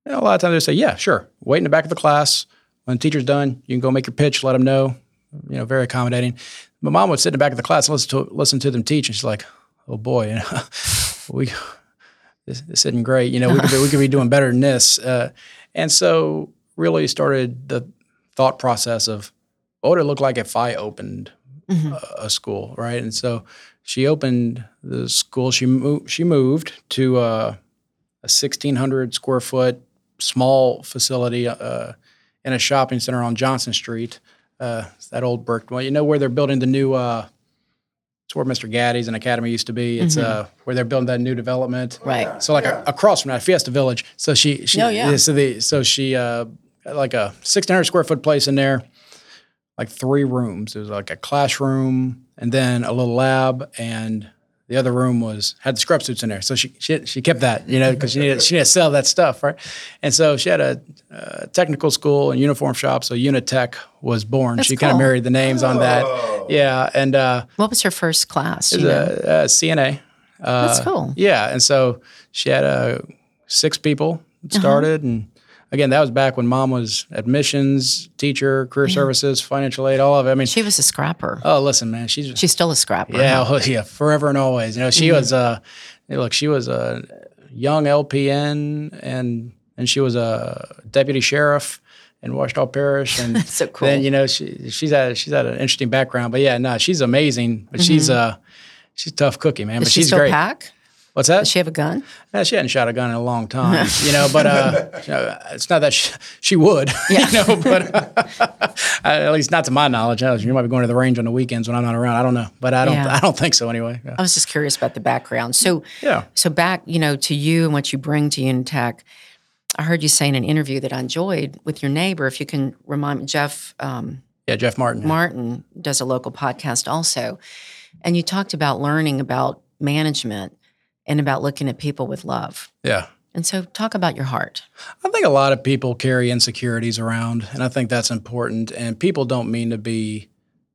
you know, a lot of times they say, yeah, sure. Wait in the back of the class. When the teacher's done, you can go make your pitch, let them know. You know, very accommodating. My mom would sit in the back of the class and listen to, listen to them teach. And she's like, oh boy, you know, we, this, this isn't great. You know, we could, be, we could be doing better than this. Uh, and so really started the thought process of what would it look like if I opened Mhm. a, a school, right? And so she opened the school. She moved. She moved to uh, a sixteen hundred square foot small facility uh, in a shopping center on Johnson Street. Uh, it's that old brick. Well, you know where they're building the new. Uh, it's where Mr. Gatti's and Academy used to be. It's uh, where they're building that new development. Right. So like a, across from that Fiesta Village. So she, she Oh, yeah. So the so she uh like a sixteen hundred square foot place in there, like three rooms. It was like a classroom and then a little lab and the other room was had the scrub suits in there. So she she, she kept that, you know, because she needed she needed to sell that stuff, right? And so she had a uh, technical school and uniform shop. So Unitech was born. That's she kind of married the names on that. Yeah, and uh, What was her first class? it was a, a CNA. Uh, That's cool. Yeah, and so she had uh, six people that Uh-huh. started, and again, that was back when mom was admissions, teacher, career services, financial aid, all of it. I mean, She was a scrapper. oh, listen, man, she's She's still a scrapper. yeah, huh? oh, yeah, forever and always. You know, she Mm-hmm. was uh, look, she was a young LPN, and and she was a deputy sheriff in Ouachita Parish, and That's so cool. then you know she she's had she's had an interesting background, but yeah, no, she's amazing, but she's uh. She's a tough cookie, man, Mm-hmm. Does but she she's still great. pack? What's that? Does she have a gun? Yeah, she hadn't shot a gun in a long time, you know. But uh, you know, it's not that she, she would, Yeah. you know. But uh, at least not to my knowledge. You might be going to the range on the weekends when I'm not around. I don't know, but I don't. Yeah. I don't think so anyway. Yeah. I was just curious about the background. So, Yeah. so back, you know, to you and what you bring to Unitech. I heard you say in an interview that I enjoyed with your neighbor. If you can remind me, Jeff um, Yeah, Jeff Martin. Martin does a local podcast also, and you talked about learning about management and about looking at people with love. Yeah. And so, talk about your heart. I think a lot of people carry insecurities around, and I think that's important. And people don't mean to be,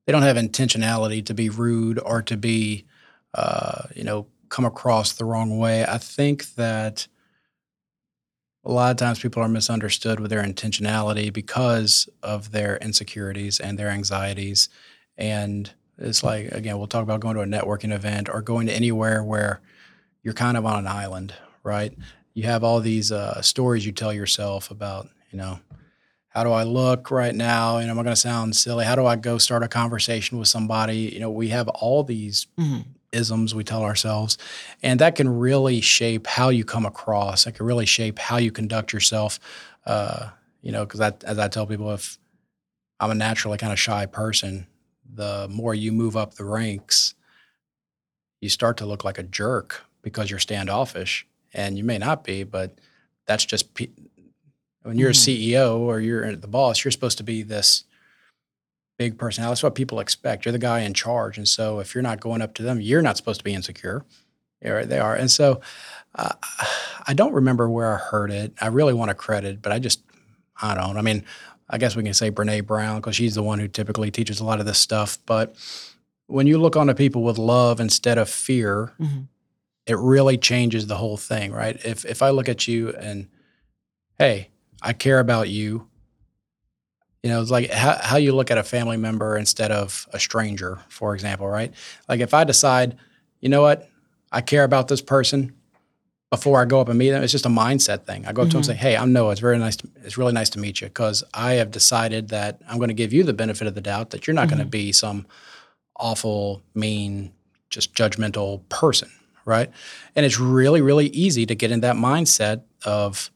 they don't have intentionality to be rude or to be, uh, you know, come across the wrong way. I think that a lot of times people are misunderstood with their intentionality because of their insecurities and their anxieties. And it's like, again, we'll talk about going to a networking event or going to anywhere where you're kind of on an island, right? You have all these uh, stories you tell yourself about, you know, how do I look right now? And am I going to sound silly? How do I go start a conversation with somebody? You know, we have all these Mhm. isms we tell ourselves, and that can really shape how you come across. It can really shape how you conduct yourself. Uh, you know, because as I tell people, if I'm a naturally kind of shy person, the more you move up the ranks, you start to look like a jerk because you're standoffish, and you may not be, but that's just pe- when you're Mhm. a CEO or you're the boss, you're supposed to be this big personality. That's what people expect. You're the guy in charge, and so if you're not going up to them, you're not supposed to be insecure. Yeah, right, they are, and so uh, I don't remember where I heard it. I really want to credit, but I just I don't. I mean, I guess we can say Brene Brown because she's the one who typically teaches a lot of this stuff. But when you look onto people with love instead of fear, Mhm. It really changes the whole thing, right? If if I look at you and hey, I care about you, you know, it's like how, how you look at a family member instead of a stranger, for example, right? Like if I decide, you know what, I care about this person before I go up and meet them, it's just a mindset thing. I go up to them and mm-hmm. say, hey, I'm Noah. It's very nice. To, it's really nice to meet you because I have decided that I'm going to give you the benefit of the doubt that you're not going to mm-hmm. be some awful, mean, just judgmental person, right? And it's really, really easy to get in that mindset of,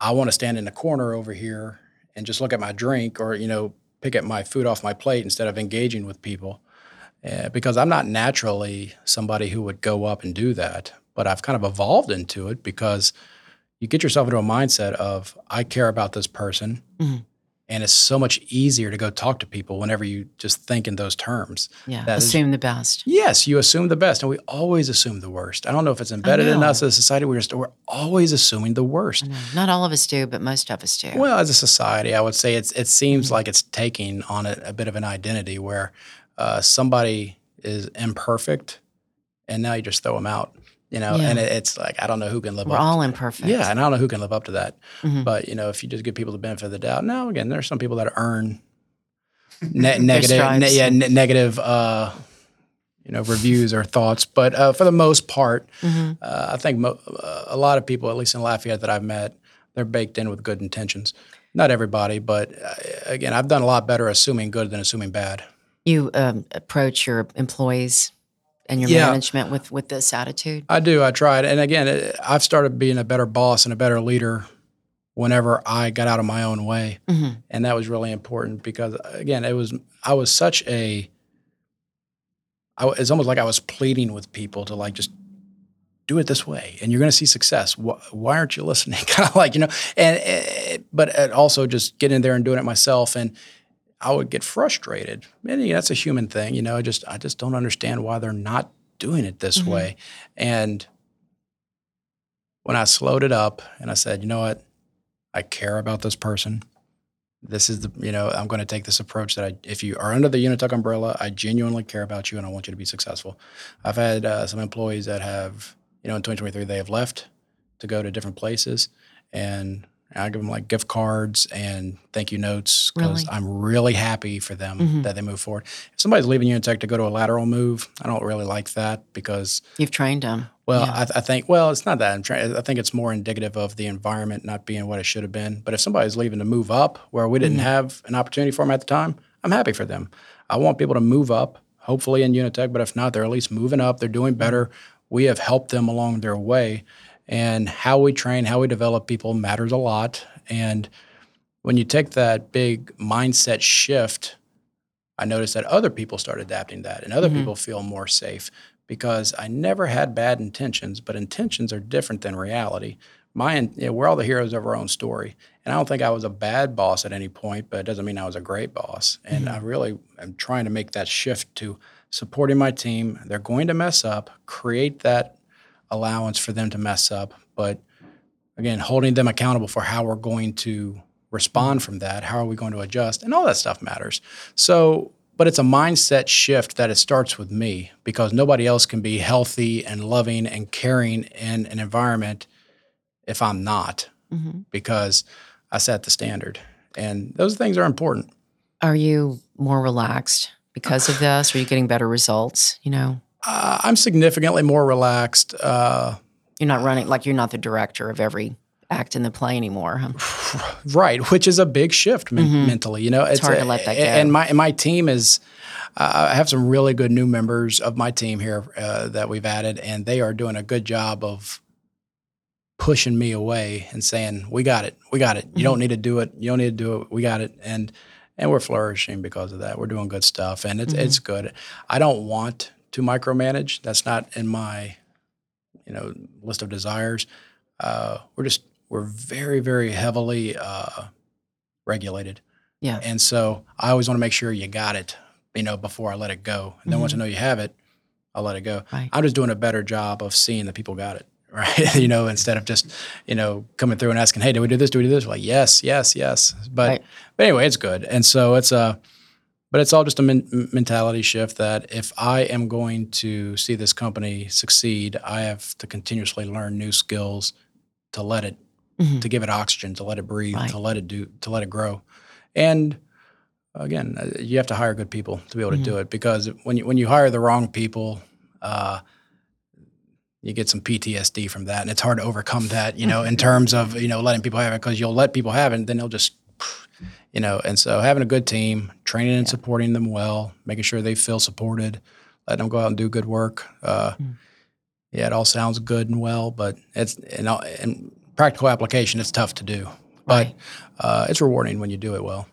I want to stand in the corner over here and just look at my drink or, you know, pick up my food off my plate instead of engaging with people. Uh, because I'm not naturally somebody who would go up and do that, but I've kind of evolved into it because you get yourself into a mindset of, I care about this person. Mhm. And it's so much easier to go talk to people whenever you just think in those terms. Yeah. That is- Assume the best. Yes, you assume the best, and we always assume the worst. I don't know if it's embedded in us as a society. We're just we're always assuming the worst. Not all of us do, but most of us do. Well, as a society, I would say it's it seems like it's taking on a, a bit of an identity where uh, somebody is imperfect, and now you just throw them out. You know, Yeah. and it, it's like I don't know who can live We're up. all to imperfect. Yeah, and I don't know who can live up to that. Mhm. But you know, if you just give people the benefit of the doubt, now again, there's some people that earn ne- negative, ne- yeah, ne- negative, uh, you know, reviews or thoughts. But uh, for the most part, Mhm. uh, I think mo- uh, a lot of people, at least in Lafayette that I've met, they're baked in with good intentions. Not everybody, but uh, again, I've done a lot better assuming good than assuming bad. You um, approach your employees and your Yeah. management with with this attitude. I do. I tried, and again, it, I've started being a better boss and a better leader whenever I got out of my own way. Mhm. And that was really important because again, it was I was such a I, it's almost like I was pleading with people to like just do it this way and you're going to see success. Why, why aren't you listening? kind of like, you know, and, uh, but uh, also just getting in there and doing it myself. And I would get frustrated. And you know, that's a human thing. You know, I just, I just don't understand why they're not doing it this Mhm. way. And when I slowed it up and I said, you know what, I care about this person. This is the, you know, I'm going to take this approach that I, if you are under the Unitech umbrella, I genuinely care about you and I want you to be successful. I've had uh, some employees that have, you know, in 2023, they have left to go to different places and I give them like gift cards and thank you notes because Really? I'm really happy for them Mhm. that they move forward. If somebody's leaving Unitech to go to a lateral move, I don't really like that because You've trained them. well, Yeah. I, I think well, it's not that. I'm trying. I think it's more indicative of the environment not being what it should have been. But if somebody's leaving to move up where we didn't Mhm. have an opportunity for them at the time, I'm happy for them. I want people to move up, hopefully in Unitech. But if not, they're at least moving up. They're doing better. We have helped them along their way, and how we train, how we develop people matters a lot. And when you take that big mindset shift, I noticed that other people start adapting that, and other Mhm. people feel more safe because I never had bad intentions, but intentions are different than reality. My, you know, we're all the heroes of our own story, and I don't think I was a bad boss at any point, but it doesn't mean I was a great boss. And Mhm. I really am trying to make that shift to supporting my team. They're going to mess up, create that allowance for them to mess up, but again, holding them accountable for how we're going to respond from that, how are we going to adjust, and all that stuff matters. So, but it's a mindset shift that it starts with me because nobody else can be healthy and loving and caring in an environment if I'm not, hmm because I set the standard. And those things are important. Are you more relaxed because of this? Are you getting better results? You know, Uh, I'm significantly more relaxed. Uh, you're not running like you're not the director of every act in the play anymore. Huh? right, which is a big shift men- Mhm. mentally. You know, it's, hard to let that go. And my and my team is. Uh, I have some really good new members of my team here uh, that we've added, and they are doing a good job of pushing me away and saying, "We got it, we got it. You Mm-hmm. don't need to do it. You don't need to do it. We got it." And and we're flourishing because of that. We're doing good stuff, and it's Mhm. it's good. I don't want to micromanage. That's not in my you know list of desires. Uh, we're just we're very very heavily uh, regulated, Yeah. and so I always want to make sure you got it, you know, before I let it go. And then once I know you have it, I'll let it go. Mm-hmm. Right. I'm just doing a better job of seeing that people got it. Right, you know, instead of just, you know, coming through and asking, "Hey, do we do this? Do we do this?" We're Like, yes, yes, yes. But, Right. but anyway, it's good, and so it's a, but it's all just a men- mentality shift that if I am going to see this company succeed, I have to continuously learn new skills to let it Mhm. to give it oxygen, to let it breathe, Right. to let it do, to let it grow. And again, uh, you have to hire good people to be able to do it because when you when you hire the wrong people, uh, you get some PTSD from that, and it's hard to overcome that. You know, in terms of you know letting people have it because you'll let people have it, and then they'll just. You know, and so having a good team, training and supporting them well, making sure they feel supported, letting them go out and do good work. Uh, Mm. Yeah, it all sounds good and well, but it's all- in practical application, it's tough to do. But Right. uh, it's rewarding when you do it well.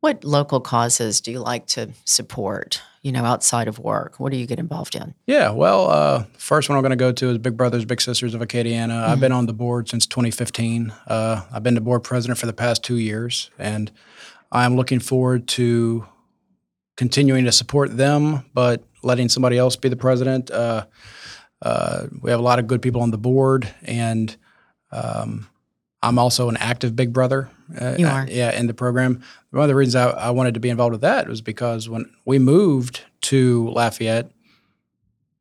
What local causes do you like to support? You know, outside of work, what do you get involved in? Yeah, well, uh, first one I'm going to go to is Big Brothers Big Sisters of Acadiana. I've been on the board since 2015. Uh, I've been the board president for the past two years, and I'm looking forward to continuing to support them, but letting somebody else be the president. Uh, uh, we have a lot of good people on the board, and um, I'm also an active Big Brother. Uh, You are. yeah, in the program. One of the reasons I, I wanted to be involved with that was because when we moved to Lafayette,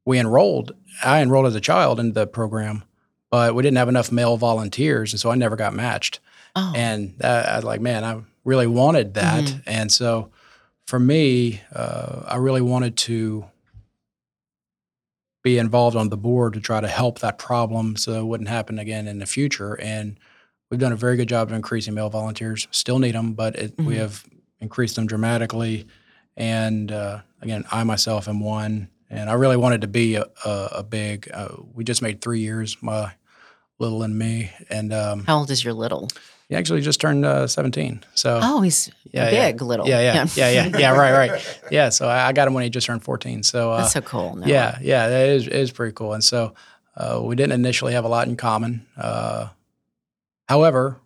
we enrolled. I enrolled as a child into the program, but we didn't have enough male volunteers, and so I never got matched. Oh, And uh, I was like, man, I really wanted that. Mhm. And so for me, uh, I really wanted to be involved on the board to try to help that problem so it wouldn't happen again in the future. And we've done a very good job of increasing male volunteers. Still need them, but it, we Mhm. have increased them dramatically. And uh, again, I myself am one, and I really wanted to be a, a, a big. Uh, we just made three years, my little and me, and um, how old is your little? He actually just turned uh, 17. So Oh, he's yeah, big yeah. little. Yeah, yeah, yeah, yeah, yeah, right, right. Yeah, so I, I got him when he just turned 14. So uh, That's so cool. Noah. yeah, yeah, that is it is pretty cool. And so uh, we didn't initially have a lot in common. However,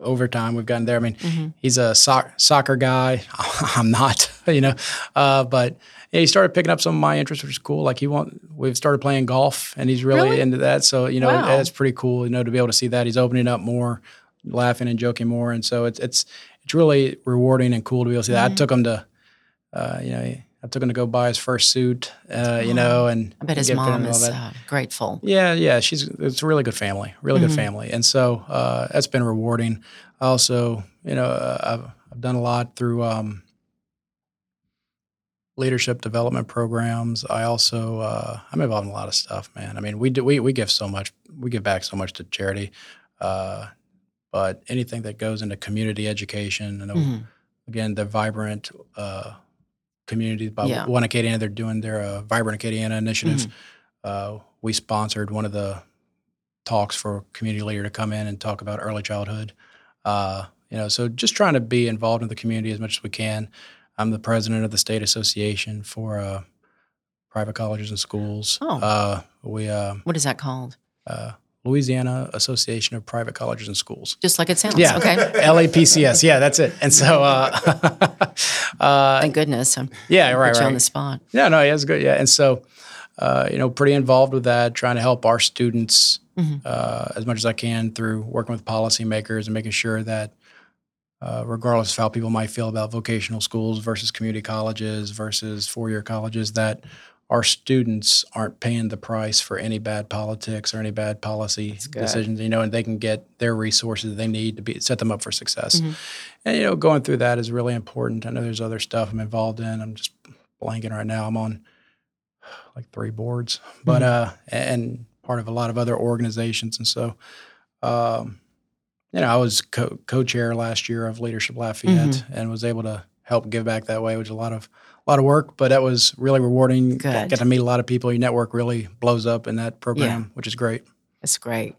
over time we've gotten there. I mean, Mm-hmm. he's a soc- soccer guy. I'm not, you know, uh, but yeah, he started picking up some of my interests, which is cool. Like he want, we've started playing golf, and he's really, Really? into that. So you know, Wow. that's pretty cool. You know, to be able to see that he's opening up more, laughing and joking more, and so it's it's it's really rewarding and cool to be able to see that. I took him to, uh, you know. I took him to go buy his first suit, uh, you know, and I bet his mom is uh, grateful. Yeah, yeah, she's it's a really good family, really Mm-hmm. good family, and so uh, that's been rewarding. I Also, you know, uh, I've I've done a lot through um, leadership development programs. I also uh, I'm involved in a lot of stuff, man. I mean, we do we we give so much, we give back so much to charity, uh, but anything that goes into community education and Mhm. again the vibrant uh, community by Yeah. one Acadiana, they're doing their uh, vibrant Acadiana initiative. Mm-hmm. Uh, we sponsored one of the talks for community leader to come in and talk about early childhood. Uh, you know, so just trying to be involved in the community as much as we can. I'm the president of the state association for uh, private colleges and schools. Oh. Uh, we uh, What is that called? Louisiana Association of Private Colleges and Schools. Just like it sounds. Yeah. Okay. LAPCS. Yeah, that's it. And so, uh, uh, Thank goodness. I'm yeah, right, you on the spot. Yeah, no, yeah, it's good. Yeah, and so, uh, you know, pretty involved with that, trying to help our students uh, as much as I can through working with policymakers and making sure that, uh, regardless of how people might feel about vocational schools versus community colleges versus four-year colleges, that our students aren't paying the price for any bad politics or any bad policy decisions. You know, and they can get their resources they need to be set them up for success. And you know, going through that is really important. I know there's other stuff I'm involved in. I'm just blanking right now. I'm on like three boards, but uh, and part of a lot of other organizations. And so, um, you know, I was co- co-chair last year of Leadership Lafayette and was able to help give back that way, which a lot of a lot of work, but that was really rewarding. Good. Get to meet a lot of people. Your network really blows up in that program, which is great. That's great.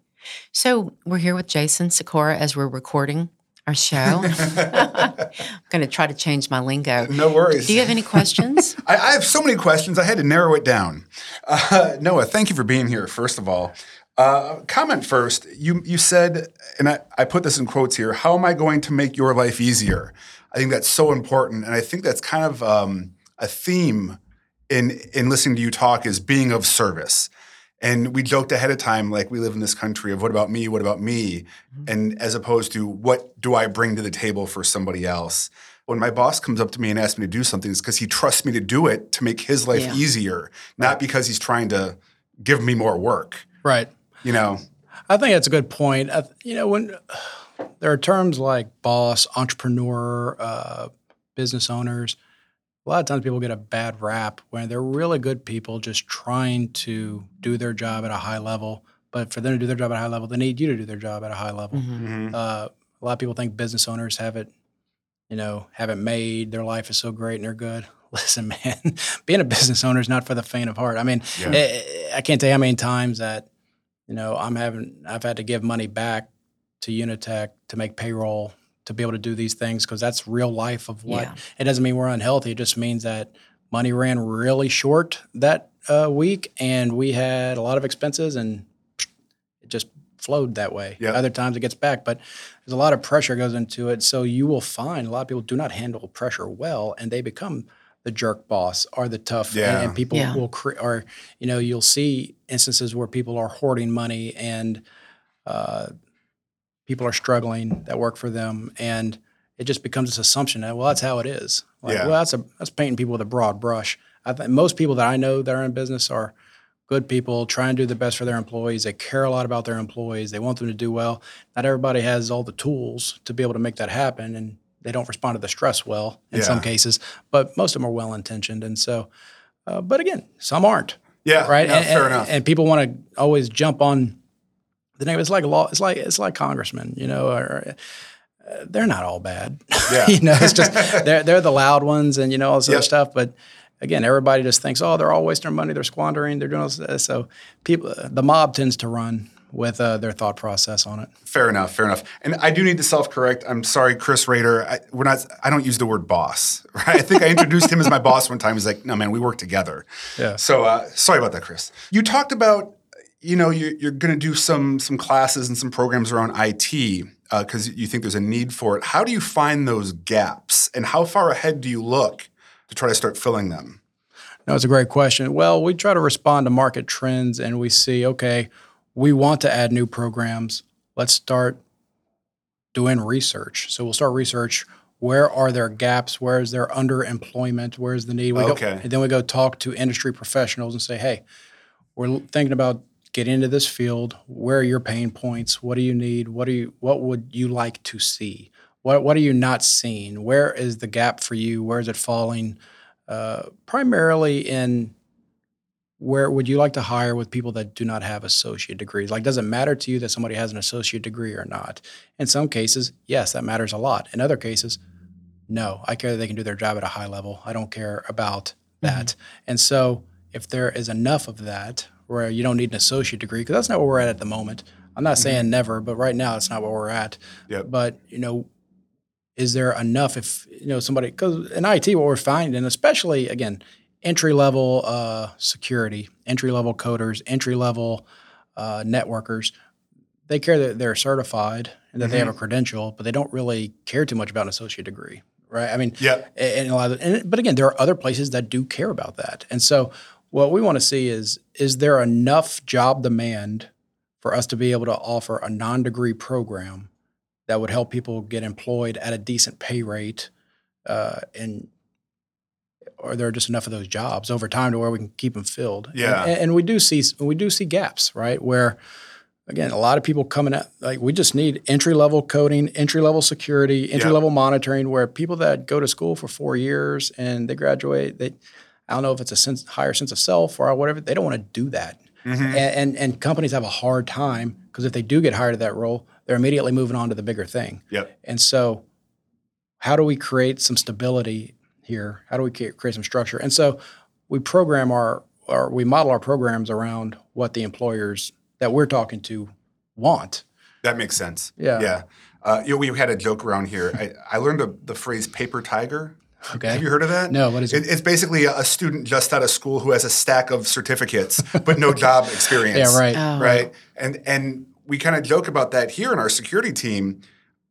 So we're here with Jason Sikora as we're recording our show. I'm going to try to change my lingo. No worries. Do you have any questions? I, I have so many questions. I had to narrow it down. Uh, Noah, thank you for being here. First of all, uh, comment first. You you said, and I, I put this in quotes here. How am I going to make your life easier? I think that's so important, and I think that's kind of um, a theme in in listening to you talk is being of service. And we joked ahead of time, like we live in this country of what about me? What about me? And as opposed to what do I bring to the table for somebody else? When my boss comes up to me and asks me to do something, it's because he trusts me to do it to make his life Yeah. easier, not because he's trying to give me more work. Right. You know, I think that's a good point. I, you know, when there are terms like boss, entrepreneur, uh, business owners, a lot of times people get a bad rap when they're really good people just trying to do their job at a high level. But for them to do their job at a high level, they need you to do their job at a high level. Mhm. Uh, a lot of people think business owners have it, you know, have it made. Their life is so great and they're good. Listen, man, being a business owner is not for the faint of heart. I mean, Yeah. I, I can't tell you how many times that, you know, I'm having, I've had to give money back to Unitech to make payroll to be able to do these things because that's real life of what. Yeah. It doesn't mean we're unhealthy. It just means that money ran really short that uh, week and we had a lot of expenses and it just flowed that way. Yeah. Other times it gets back, but there's a lot of pressure goes into it. So you will find a lot of people do not handle pressure well, and they become the jerk boss or the tough. and- Yeah. And, people Yeah. will create or you know you'll see instances where people are hoarding money and uh, people are struggling that work for them, and it just becomes this assumption that well that's how it is. Like, Yeah. Well, that's a that's painting people with a broad brush. I think most people that I know that are in business are good people, try and do the best for their employees. They care a lot about their employees. They want them to do well. Not everybody has all the tools to be able to make that happen, and they don't respond to the stress well in some Yeah. cases. But most of them are well intentioned, and so. Uh, but again, some aren't yeah, right? no, and, fair and- enough. And people want to always jump on the name. It's like law. It's like it's like congressmen, you know. Or, uh, they're not all bad. Yeah. you know, it's just they're they're the loud ones, and you know all this Yep. other stuff. But again, everybody just thinks, oh, they're all wasting their money. They're squandering. They're doing all this. So people, the mob tends to run with uh, their thought process on it. Fair enough. Fair enough. And I do need to self-correct. I'm sorry, Chris Rader. I, we're not. I don't use the word boss. Right? I think I introduced him as my boss one time. He's like, "No, man, we work together." Yeah. So uh, sorry about that, Chris. You talked about, you know, you, you're going to do some some classes and some programs around IT because uh, you think there's a need for it. How do you find those gaps, and how far ahead do you look to try to start filling them? No, it's a great question. Well, we try to respond to market trends, and we see, okay, we want to add new programs. Let's start doing research. So we'll start research. Where are there gaps? Where is there underemployment? Where is the need? We Okay. Go, and then we go talk to industry professionals and say, hey, we're thinking about getting into this field. Where are your pain points? What do you need? What do you what would you like to see? What what are you not seeing? Where is the gap for you? Where is it falling? Uh, primarily in where would you like to hire with people that do not have associate degrees? Like, does it matter to you that somebody has an associate degree or not? In some cases, yes, that matters a lot. In other cases, no, I care that they can do their job at a high level. I don't care about that. And so, if there is enough of that where you don't need an associate degree, because that's not where we're at at the moment. I'm not saying never, but right now it's not where we're at. Yep. But you know, is there enough if you know somebody because in IT what we're finding, especially again entry level uh, security, entry level coders, entry level uh, networkers, they care that they're certified and that they have a credential, but they don't really care too much about an associate degree, right? I mean, yeah, and a lot of, and, but again, there are other places that do care about that, and so what we want to see is is there enough job demand for us to be able to offer a non-degree program that would help people get employed at a decent pay rate, uh, and are there just enough of those jobs over time to where we can keep them filled? Yeah. and, and we do see we do see gaps, right? Where again, a lot of people coming out like we just need entry level coding, entry level security, entry level monitoring. Where people that go to school for four years and they graduate, they I don't know if it's a sense, higher sense of self or whatever. They don't want to do that, and, and and companies have a hard time because if they do get hired at that role, they're immediately moving on to the bigger thing. Yep. And so, how do we create some stability here? How do we create some structure? And so, we program our or we model our programs around what the employers that we're talking to want. That makes sense. Yeah. Yeah. Uh, you know, we had a joke around here. I, I learned the, the phrase paper tiger. Okay. Have you heard of that? No, what is it? It's basically a student just out of school who has a stack of certificates but no job experience. Yeah, right. Oh. Right. And and we kind of joke about that here in our security team.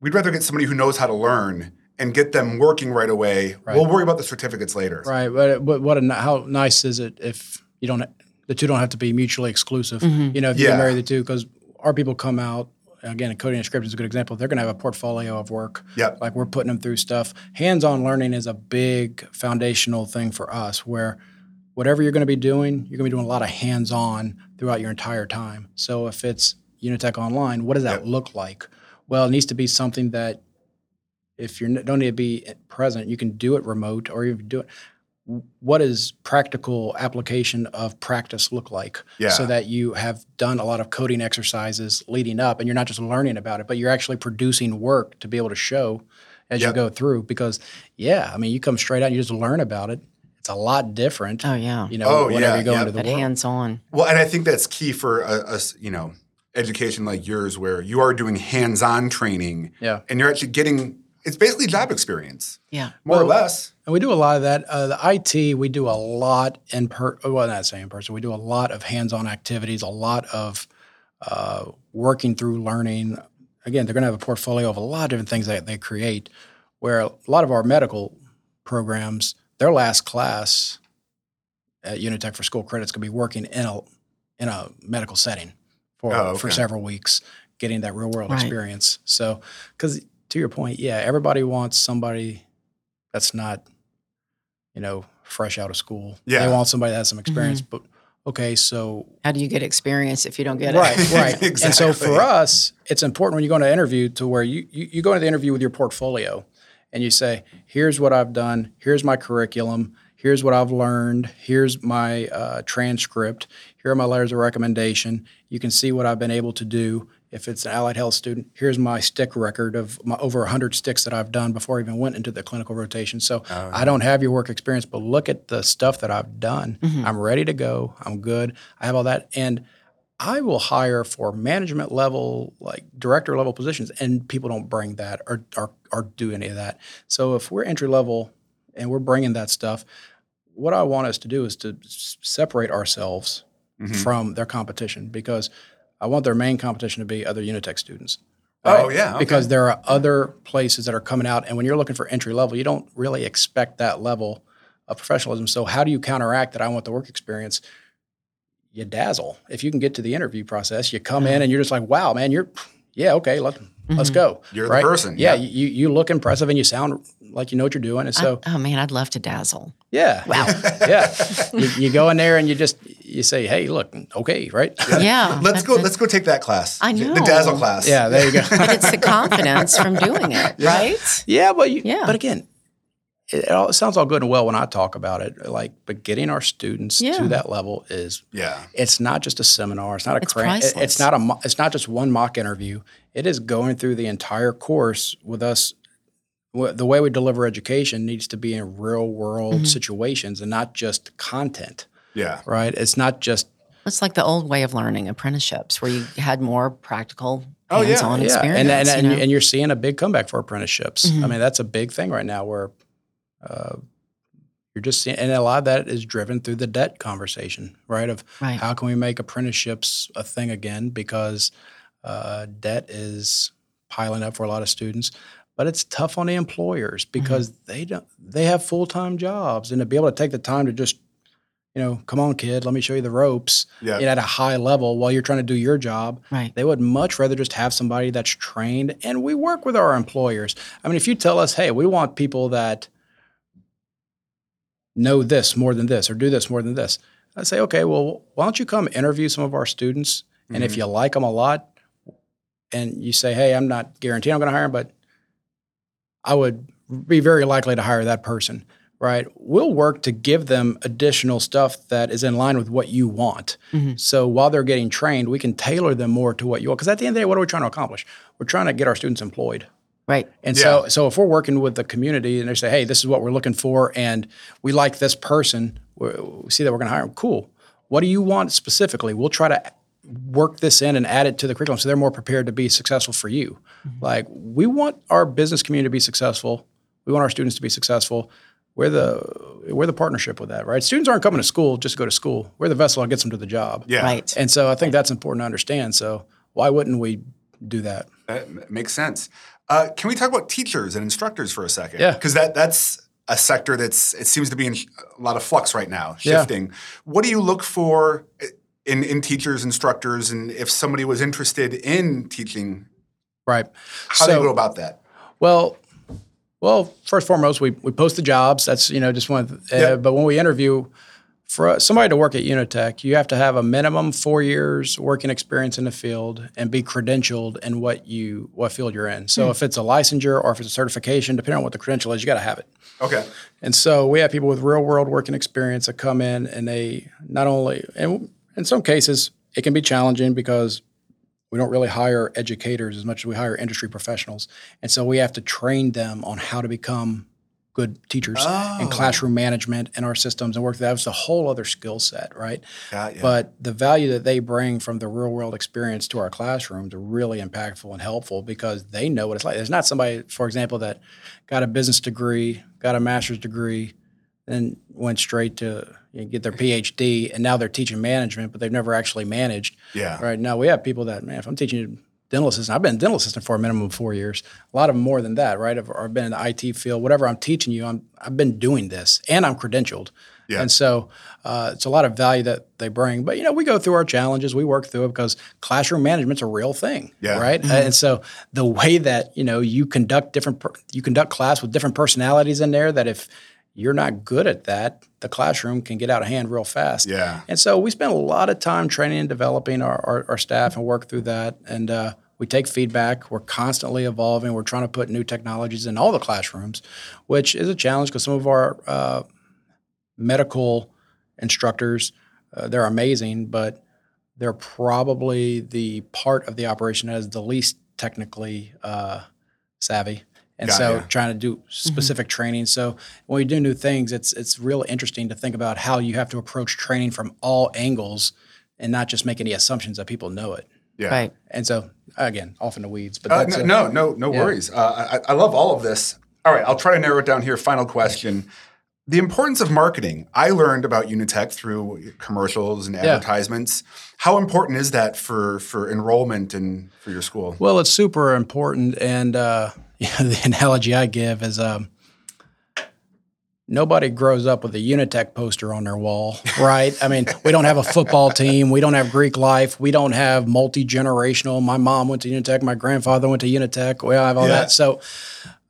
We'd rather get somebody who knows how to learn and get them working right away. We'll worry about the certificates later. Right. But but what a, how nice is it if you don't the two don't have to be mutually exclusive. Mm-hmm. You know, if you Yeah. can marry the two, because our people come out again. Coding and script is a good example. They're going to have a portfolio of work. Yep. Like we're putting them through stuff. Hands-on learning is a big foundational thing for us. Where whatever you're going to be doing, you're going to be doing a lot of hands-on throughout your entire time. So if it's Unitech Online, what does that look like? Well, it needs to be something that if you don't need to be present, you can do it remote or you can do it. What does practical application of practice look like? Yeah. So that you have done a lot of coding exercises leading up and you're not just learning about it, but you're actually producing work to be able to show as Yep. you go through. Because, yeah, I mean, you come straight out and you just learn about it. It's a lot different, Oh yeah. you know, Oh, whenever yeah, you go yeah. into the But world. hands on. Well, and I think that's key for a, a s- you know education like yours, where you are doing hands-on training, Yeah. and you're actually getting it's basically job experience, Yeah. more or less. And we do a lot of that. Uh, the IT, we do a lot in per. Well, not saying in person. We do a lot of hands-on activities, a lot of uh, working through learning. Again, they're going to have a portfolio of a lot of different things that they create. Where a lot of our medical programs, their last class at Unitech for school credits could be working in a in a medical setting for Oh, for several weeks, getting that real world Right. experience. So, because to your point, yeah, everybody wants somebody that's not, you know, fresh out of school. Yeah. They want somebody that has some experience. Mm-hmm. But okay, so How do you get experience if you don't get right, it? right. And so for us, it's important when you go into an interview to where you, you you go into the interview with your portfolio and you say, here's what I've done, here's my curriculum, here's what I've learned, here's my uh, transcript, here are my letters of recommendation. You can see what I've been able to do. If it's an allied health student, here's my stick record of my over 100 sticks that I've done before I even went into the clinical rotation. So I don't have your work experience, but look at the stuff that I've done. I'm ready to go. I'm good. I have all that. And I will hire for management level, like director level positions, and people don't bring that or, or, or do any of that. So if we're entry level and we're bringing that stuff, what I want us to do is to separate ourselves Mhm. from their competition because I want their main competition to be other Unitech students. Oh, yeah, okay. Because there are other places that are coming out, and when you're looking for entry level, you don't really expect that level of professionalism. So how do you counteract that? I want the work experience. You dazzle. If you can get to the interview process, you come in and you're just like, wow, man, you're yeah, okay, let, let's mm-hmm. go. You're the person, Yeah, yeah. You, you look impressive and you sound like you know what you're doing. And so, I- oh man, I'd love to dazzle. yeah. Wow. yeah. You, you go in there and you just, you say, hey, look, okay, right? yeah. Let's go. Let's go take that class. I know The dazzle class. yeah, there you go. but it's the confidence from doing it, right? Yeah, but you, Yeah. but again, it, it all it sounds all good and well when I talk about it. Like, but getting our students Yeah. to that level is Yeah. it's not just a seminar. It's not a It's cram- it- priceless. It's not a. mo- It's not just one mock interview. It is going through the entire course with us. The way we deliver education needs to be in real world Mm-hmm. situations and not just content. Yeah. Right? It's not just It's like the old way of learning apprenticeships, where you had more practical, Oh, hands-on yeah, experience. and and, and, you know? and you're seeing a big comeback for apprenticeships. I Mhm. mean, that's a big thing right now where uh, you're just seeing, and a lot of that is driven through the debt conversation, right? Of Right. how can we make apprenticeships a thing again because uh, debt is piling up for a lot of students. But it's tough on the employers because they don't they have full time jobs and to be able to take the time to just you know come on kid let me show you the ropes Yeah. at a high level while you're trying to do your job right. they would much rather just have somebody that's trained. And we work with our employers. I mean, if you tell us, hey, we want people that know this more than this or do this more than this, I say, okay, well, why don't you come interview some of our students? And if you like them a lot and you say, hey, I'm not guaranteeing I'm going to hire them, but I would be very likely to hire that person, right? We'll work to give them additional stuff that is in line with what you want. Mhm. So while they're getting trained, we can tailor them more to what you want. Because at the end of the day, what are we trying to accomplish? We're trying to get our students employed. Right. And so, Yeah. so if we're working with the community and they say, "Hey, this is what we're looking for, and we like this person, we we see that we're going to hire them," cool. What do you want specifically? We'll try to work this in and add it to the curriculum so they're more prepared to be successful for you. Like we want our business community to be successful. We want our students to be successful. We're the we're the partnership with that, right? Students aren't coming to school just to go to school. We're the vessel that gets them to the job. Yeah. Right. And so I think that's important to understand. So why wouldn't we do that? That makes sense. Uh, can we talk about teachers and instructors for a second? Yeah. Because that that's a sector that's it seems to be in a lot of flux right now, Yeah. shifting. What do you look for in in teachers, instructors, and if somebody was interested in teaching, Right. how do you go about that? Well, well, first and foremost, we, we post the jobs. That's you know just one. Uh, Yeah. But when we interview for somebody to work at Unitech, you have to have a minimum four years working experience in the field and be credentialed in what you what field you're in. So if it's a licensure or if it's a certification, depending on what the credential is, you got to have it. Okay. And so we have people with real world working experience that come in and they not only, and in some cases, it can be challenging because we don't really hire educators as much as we hire industry professionals. And so we have to train them on how to become good teachers Oh. and classroom management in our systems and work. That was a whole other skill set, right? But the value that they bring from the real world experience to our classrooms are really impactful and helpful because they know what it's like. There's not somebody, for example, that got a business degree, got a master's degree, then went straight to you know, get their PhD, and now they're teaching management, but they've never actually managed. Yeah. Right now, we have people that, man, if I'm teaching dental assistant, I've been a dental assistant for a minimum of four years. A lot of them more than that, right? I've, or I've been in the IT field, whatever I'm teaching you, I'm, I've been doing this and I'm credentialed. Yeah. And so uh, it's a lot of value that they bring. But, you know, we go through our challenges, we work through it because classroom management's a real thing, Yeah. right? And so the way that, you know, you conduct different, per- you conduct class with different personalities in there that if you're not good at that, the classroom can get out of hand real fast. Yeah. And so we spend a lot of time training and developing our, our, our staff and work through that. And uh, we take feedback. We're constantly evolving. We're trying to put new technologies in all the classrooms, which is a challenge because some of our uh, medical instructors, uh, they're amazing, but they're probably the part of the operation that is the least technically uh, savvy. And Got so ya. trying to do specific training. So when we do new things, it's it's real interesting to think about how you have to approach training from all angles and not just make any assumptions that people know it. Yeah. Right. And so again, off in the weeds, but Uh, that's no, a- no, no, no worries. Uh, I, I love all of this. All right, I'll try to narrow it down here. Final question. The importance of marketing. I learned about Unitech through commercials and advertisements. How important is that for, for enrollment and for your school? Well, it's super important, and uh, the analogy I give is um, nobody grows up with a Unitech poster on their wall, right? I mean, we don't have a football team, we don't have Greek life, we don't have multi generational. My mom went to Unitech, my grandfather went to Unitech. We all have all Yeah. that. So,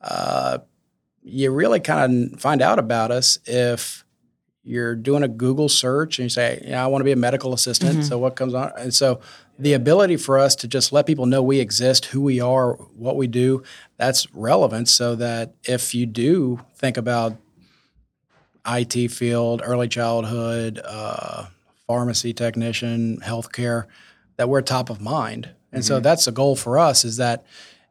uh, you really kind of find out about us if you're doing a Google search and you say, "Yeah, I want to be a medical assistant." So what comes on? And so the ability for us to just let people know we exist, who we are, what we do, that's relevant. So that if you do think about IT field, early childhood, uh, pharmacy technician, healthcare, that we're top of mind. And so that's the goal for us is that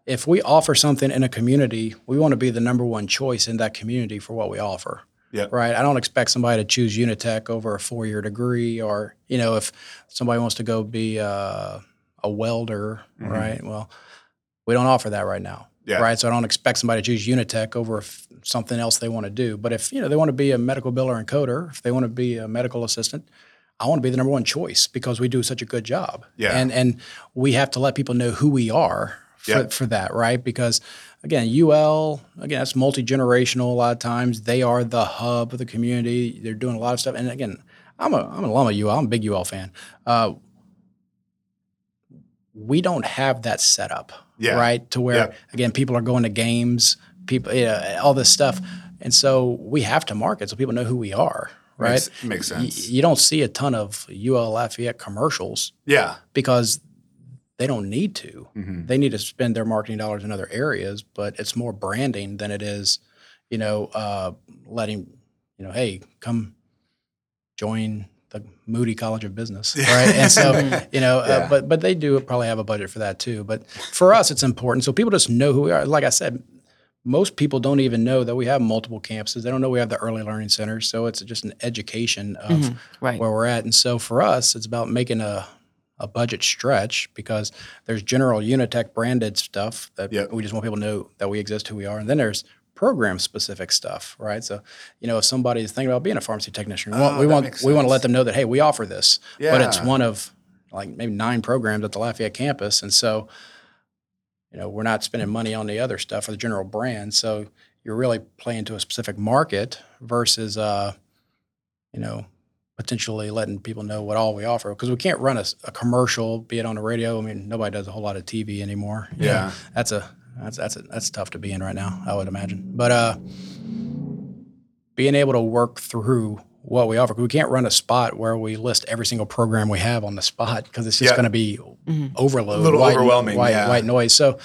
if we offer something in a community, we want to be the number one choice in that community for what we offer. Yep. Right. I don't expect somebody to choose Unitech over a four year degree or, you know, if somebody wants to go be uh, a welder, right? Well, we don't offer that right now. Yeah. Right. So I don't expect somebody to choose Unitech over something else they want to do. But if, you know, they want to be a medical biller and coder, if they want to be a medical assistant, I want to be the number one choice because we do such a good job. Yeah. And and we have to let people know who we are for, Yeah. for that, right? Because again, UL, again, that's multi generational a lot of times. They are the hub of the community. They're doing a lot of stuff. And again, I'm a I'm an alum of UL. I'm a big UL fan. Uh, we don't have that setup, Yeah. right? To where Yeah. again, people are going to games, people, yeah, all this stuff, and so we have to market so people know who we are, right? Makes, makes Y- sense. you don't see a ton of UL Lafayette commercials yeah. because they don't need to. Mm-hmm. They need to spend their marketing dollars in other areas, but it's more branding than it is, you know, uh, letting, you know, hey, come join the Moody College of Business, right? And so, you know, Yeah. uh, but but they do probably have a budget for that too. But for us, it's important so people just know who we are. Like I said. Most people don't even know that we have multiple campuses. They don't know we have the early learning centers. So it's just an education of Right. where we're at. And so for us, it's about making a, a budget stretch because there's general Unitech branded stuff that Yep. we just want people to know that we exist, who we are. And then there's program specific stuff, right? So, you know, if somebody's thinking about being a pharmacy technician, we want, Oh, we want, we want to let them know that, hey, we offer this, but it's one of like maybe nine programs at the Lafayette campus. And so, you know, we're not spending money on the other stuff or the general brand. So you're really playing to a specific market versus, uh, you know, potentially letting people know what all we offer because we can't run a commercial, be it on the radio. I mean, nobody does a whole lot of TV anymore. You know, Yeah. that's a that's that's a, that's tough to be in right now. I would imagine, but uh, being able to work through what we offer, 'cause we can't run a spot where we list every single program we have on the spot because it's just Yeah. going to be overload, A little white, overwhelming, white, yeah. white noise. So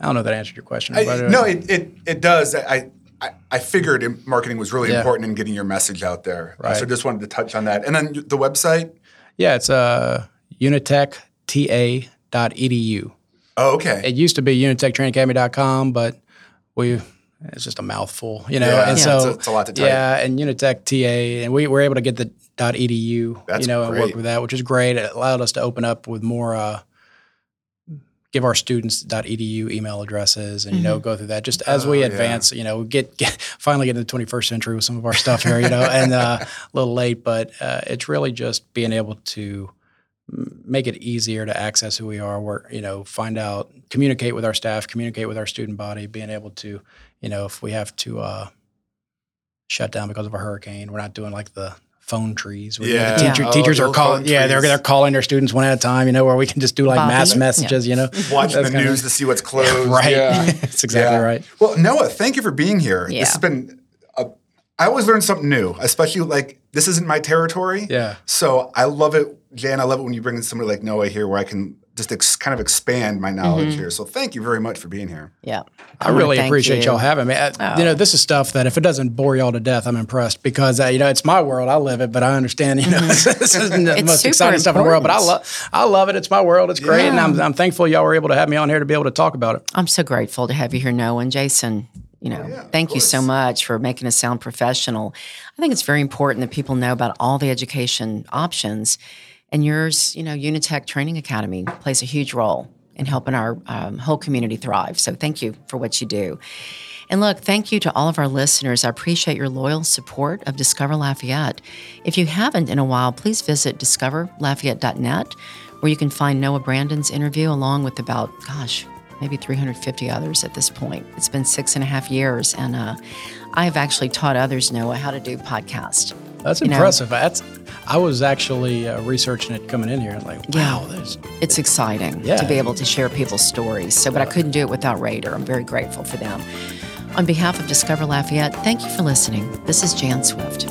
I don't know if that answered your question. I, but, uh, no, it, it, it does. I, I, I figured marketing was really Yeah. important in getting your message out there. Uh, so Right. just wanted to touch on that. And then the website. yeah, it's uh, unitechta.edu. Oh, okay. It used to be unitechtrainingacademy.com, but we it's just a mouthful, you know. Yeah, and yeah, so it's a- it's a lot to type. Yeah, and Unitech TA, and we were able to get the .edu, That's you know, and work with that, which is great. It allowed us to open up with more. Uh, give our students .edu email addresses and you know go through that just as Oh, we yeah. advance you know get, get finally get into the 21st century with some of our stuff here you know and uh, a little late but uh, it's really just being able to make it easier to access who we are work you know find out communicate with our staff communicate with our student body being able to you know if we have to uh, shut down because of a hurricane we're not doing like the phone trees where, you know, Yeah. the teacher, Yeah. Oh, teachers are calling yeah they're, they're calling their students one at a time you know where we can just do like Bobby. mass Yeah. messages you know Watching the kinda- news to see what's closed. right Yeah. that's exactly Yeah. right Well, Noah, thank you for being here. Yeah. This has been. A, I always learn something new, especially like this isn't my territory. yeah So I love it, Jan. I love it when you bring in somebody like Noah here, where I can just ex- kind of expand my knowledge Mm-hmm. here. So thank you very much for being here. Yeah. I wanna really thank appreciate you. y'all having me. I- You know, this is stuff that if it doesn't bore y'all to death, I'm impressed because uh, you know it's my world. I live it, but I understand. You know, this isn't the It's most super exciting stuff in the world. But I important. love, I love it. It's my world. It's great, and I'm, I'm thankful y'all were able to have me on here to be able to talk about it. I'm so grateful to have you here, Noah and Jason. You know, yeah, thank you so much for making us sound professional. I think it's very important that people know about all the education options. And yours, you know, Unitech Training Academy plays a huge role in helping our um, whole community thrive. So thank you for what you do. And look, thank you to all of our listeners. I appreciate your loyal support of Discover Lafayette. If you haven't in a while, please visit discoverlafayette.net, where you can find Noah Brandon's interview along with about, gosh, maybe 350 others at this point. It's been six and a half years, and uh, I have actually taught others, Noah, how to do podcast. That's You know? impressive. That's I was actually uh, researching it coming in here. Like, Yeah. wow, there's It's exciting Yeah. to be able to share people's stories. So, but I couldn't do it without Rader. I'm very grateful for them. On behalf of Discover Lafayette, thank you for listening. This is Jan Swift.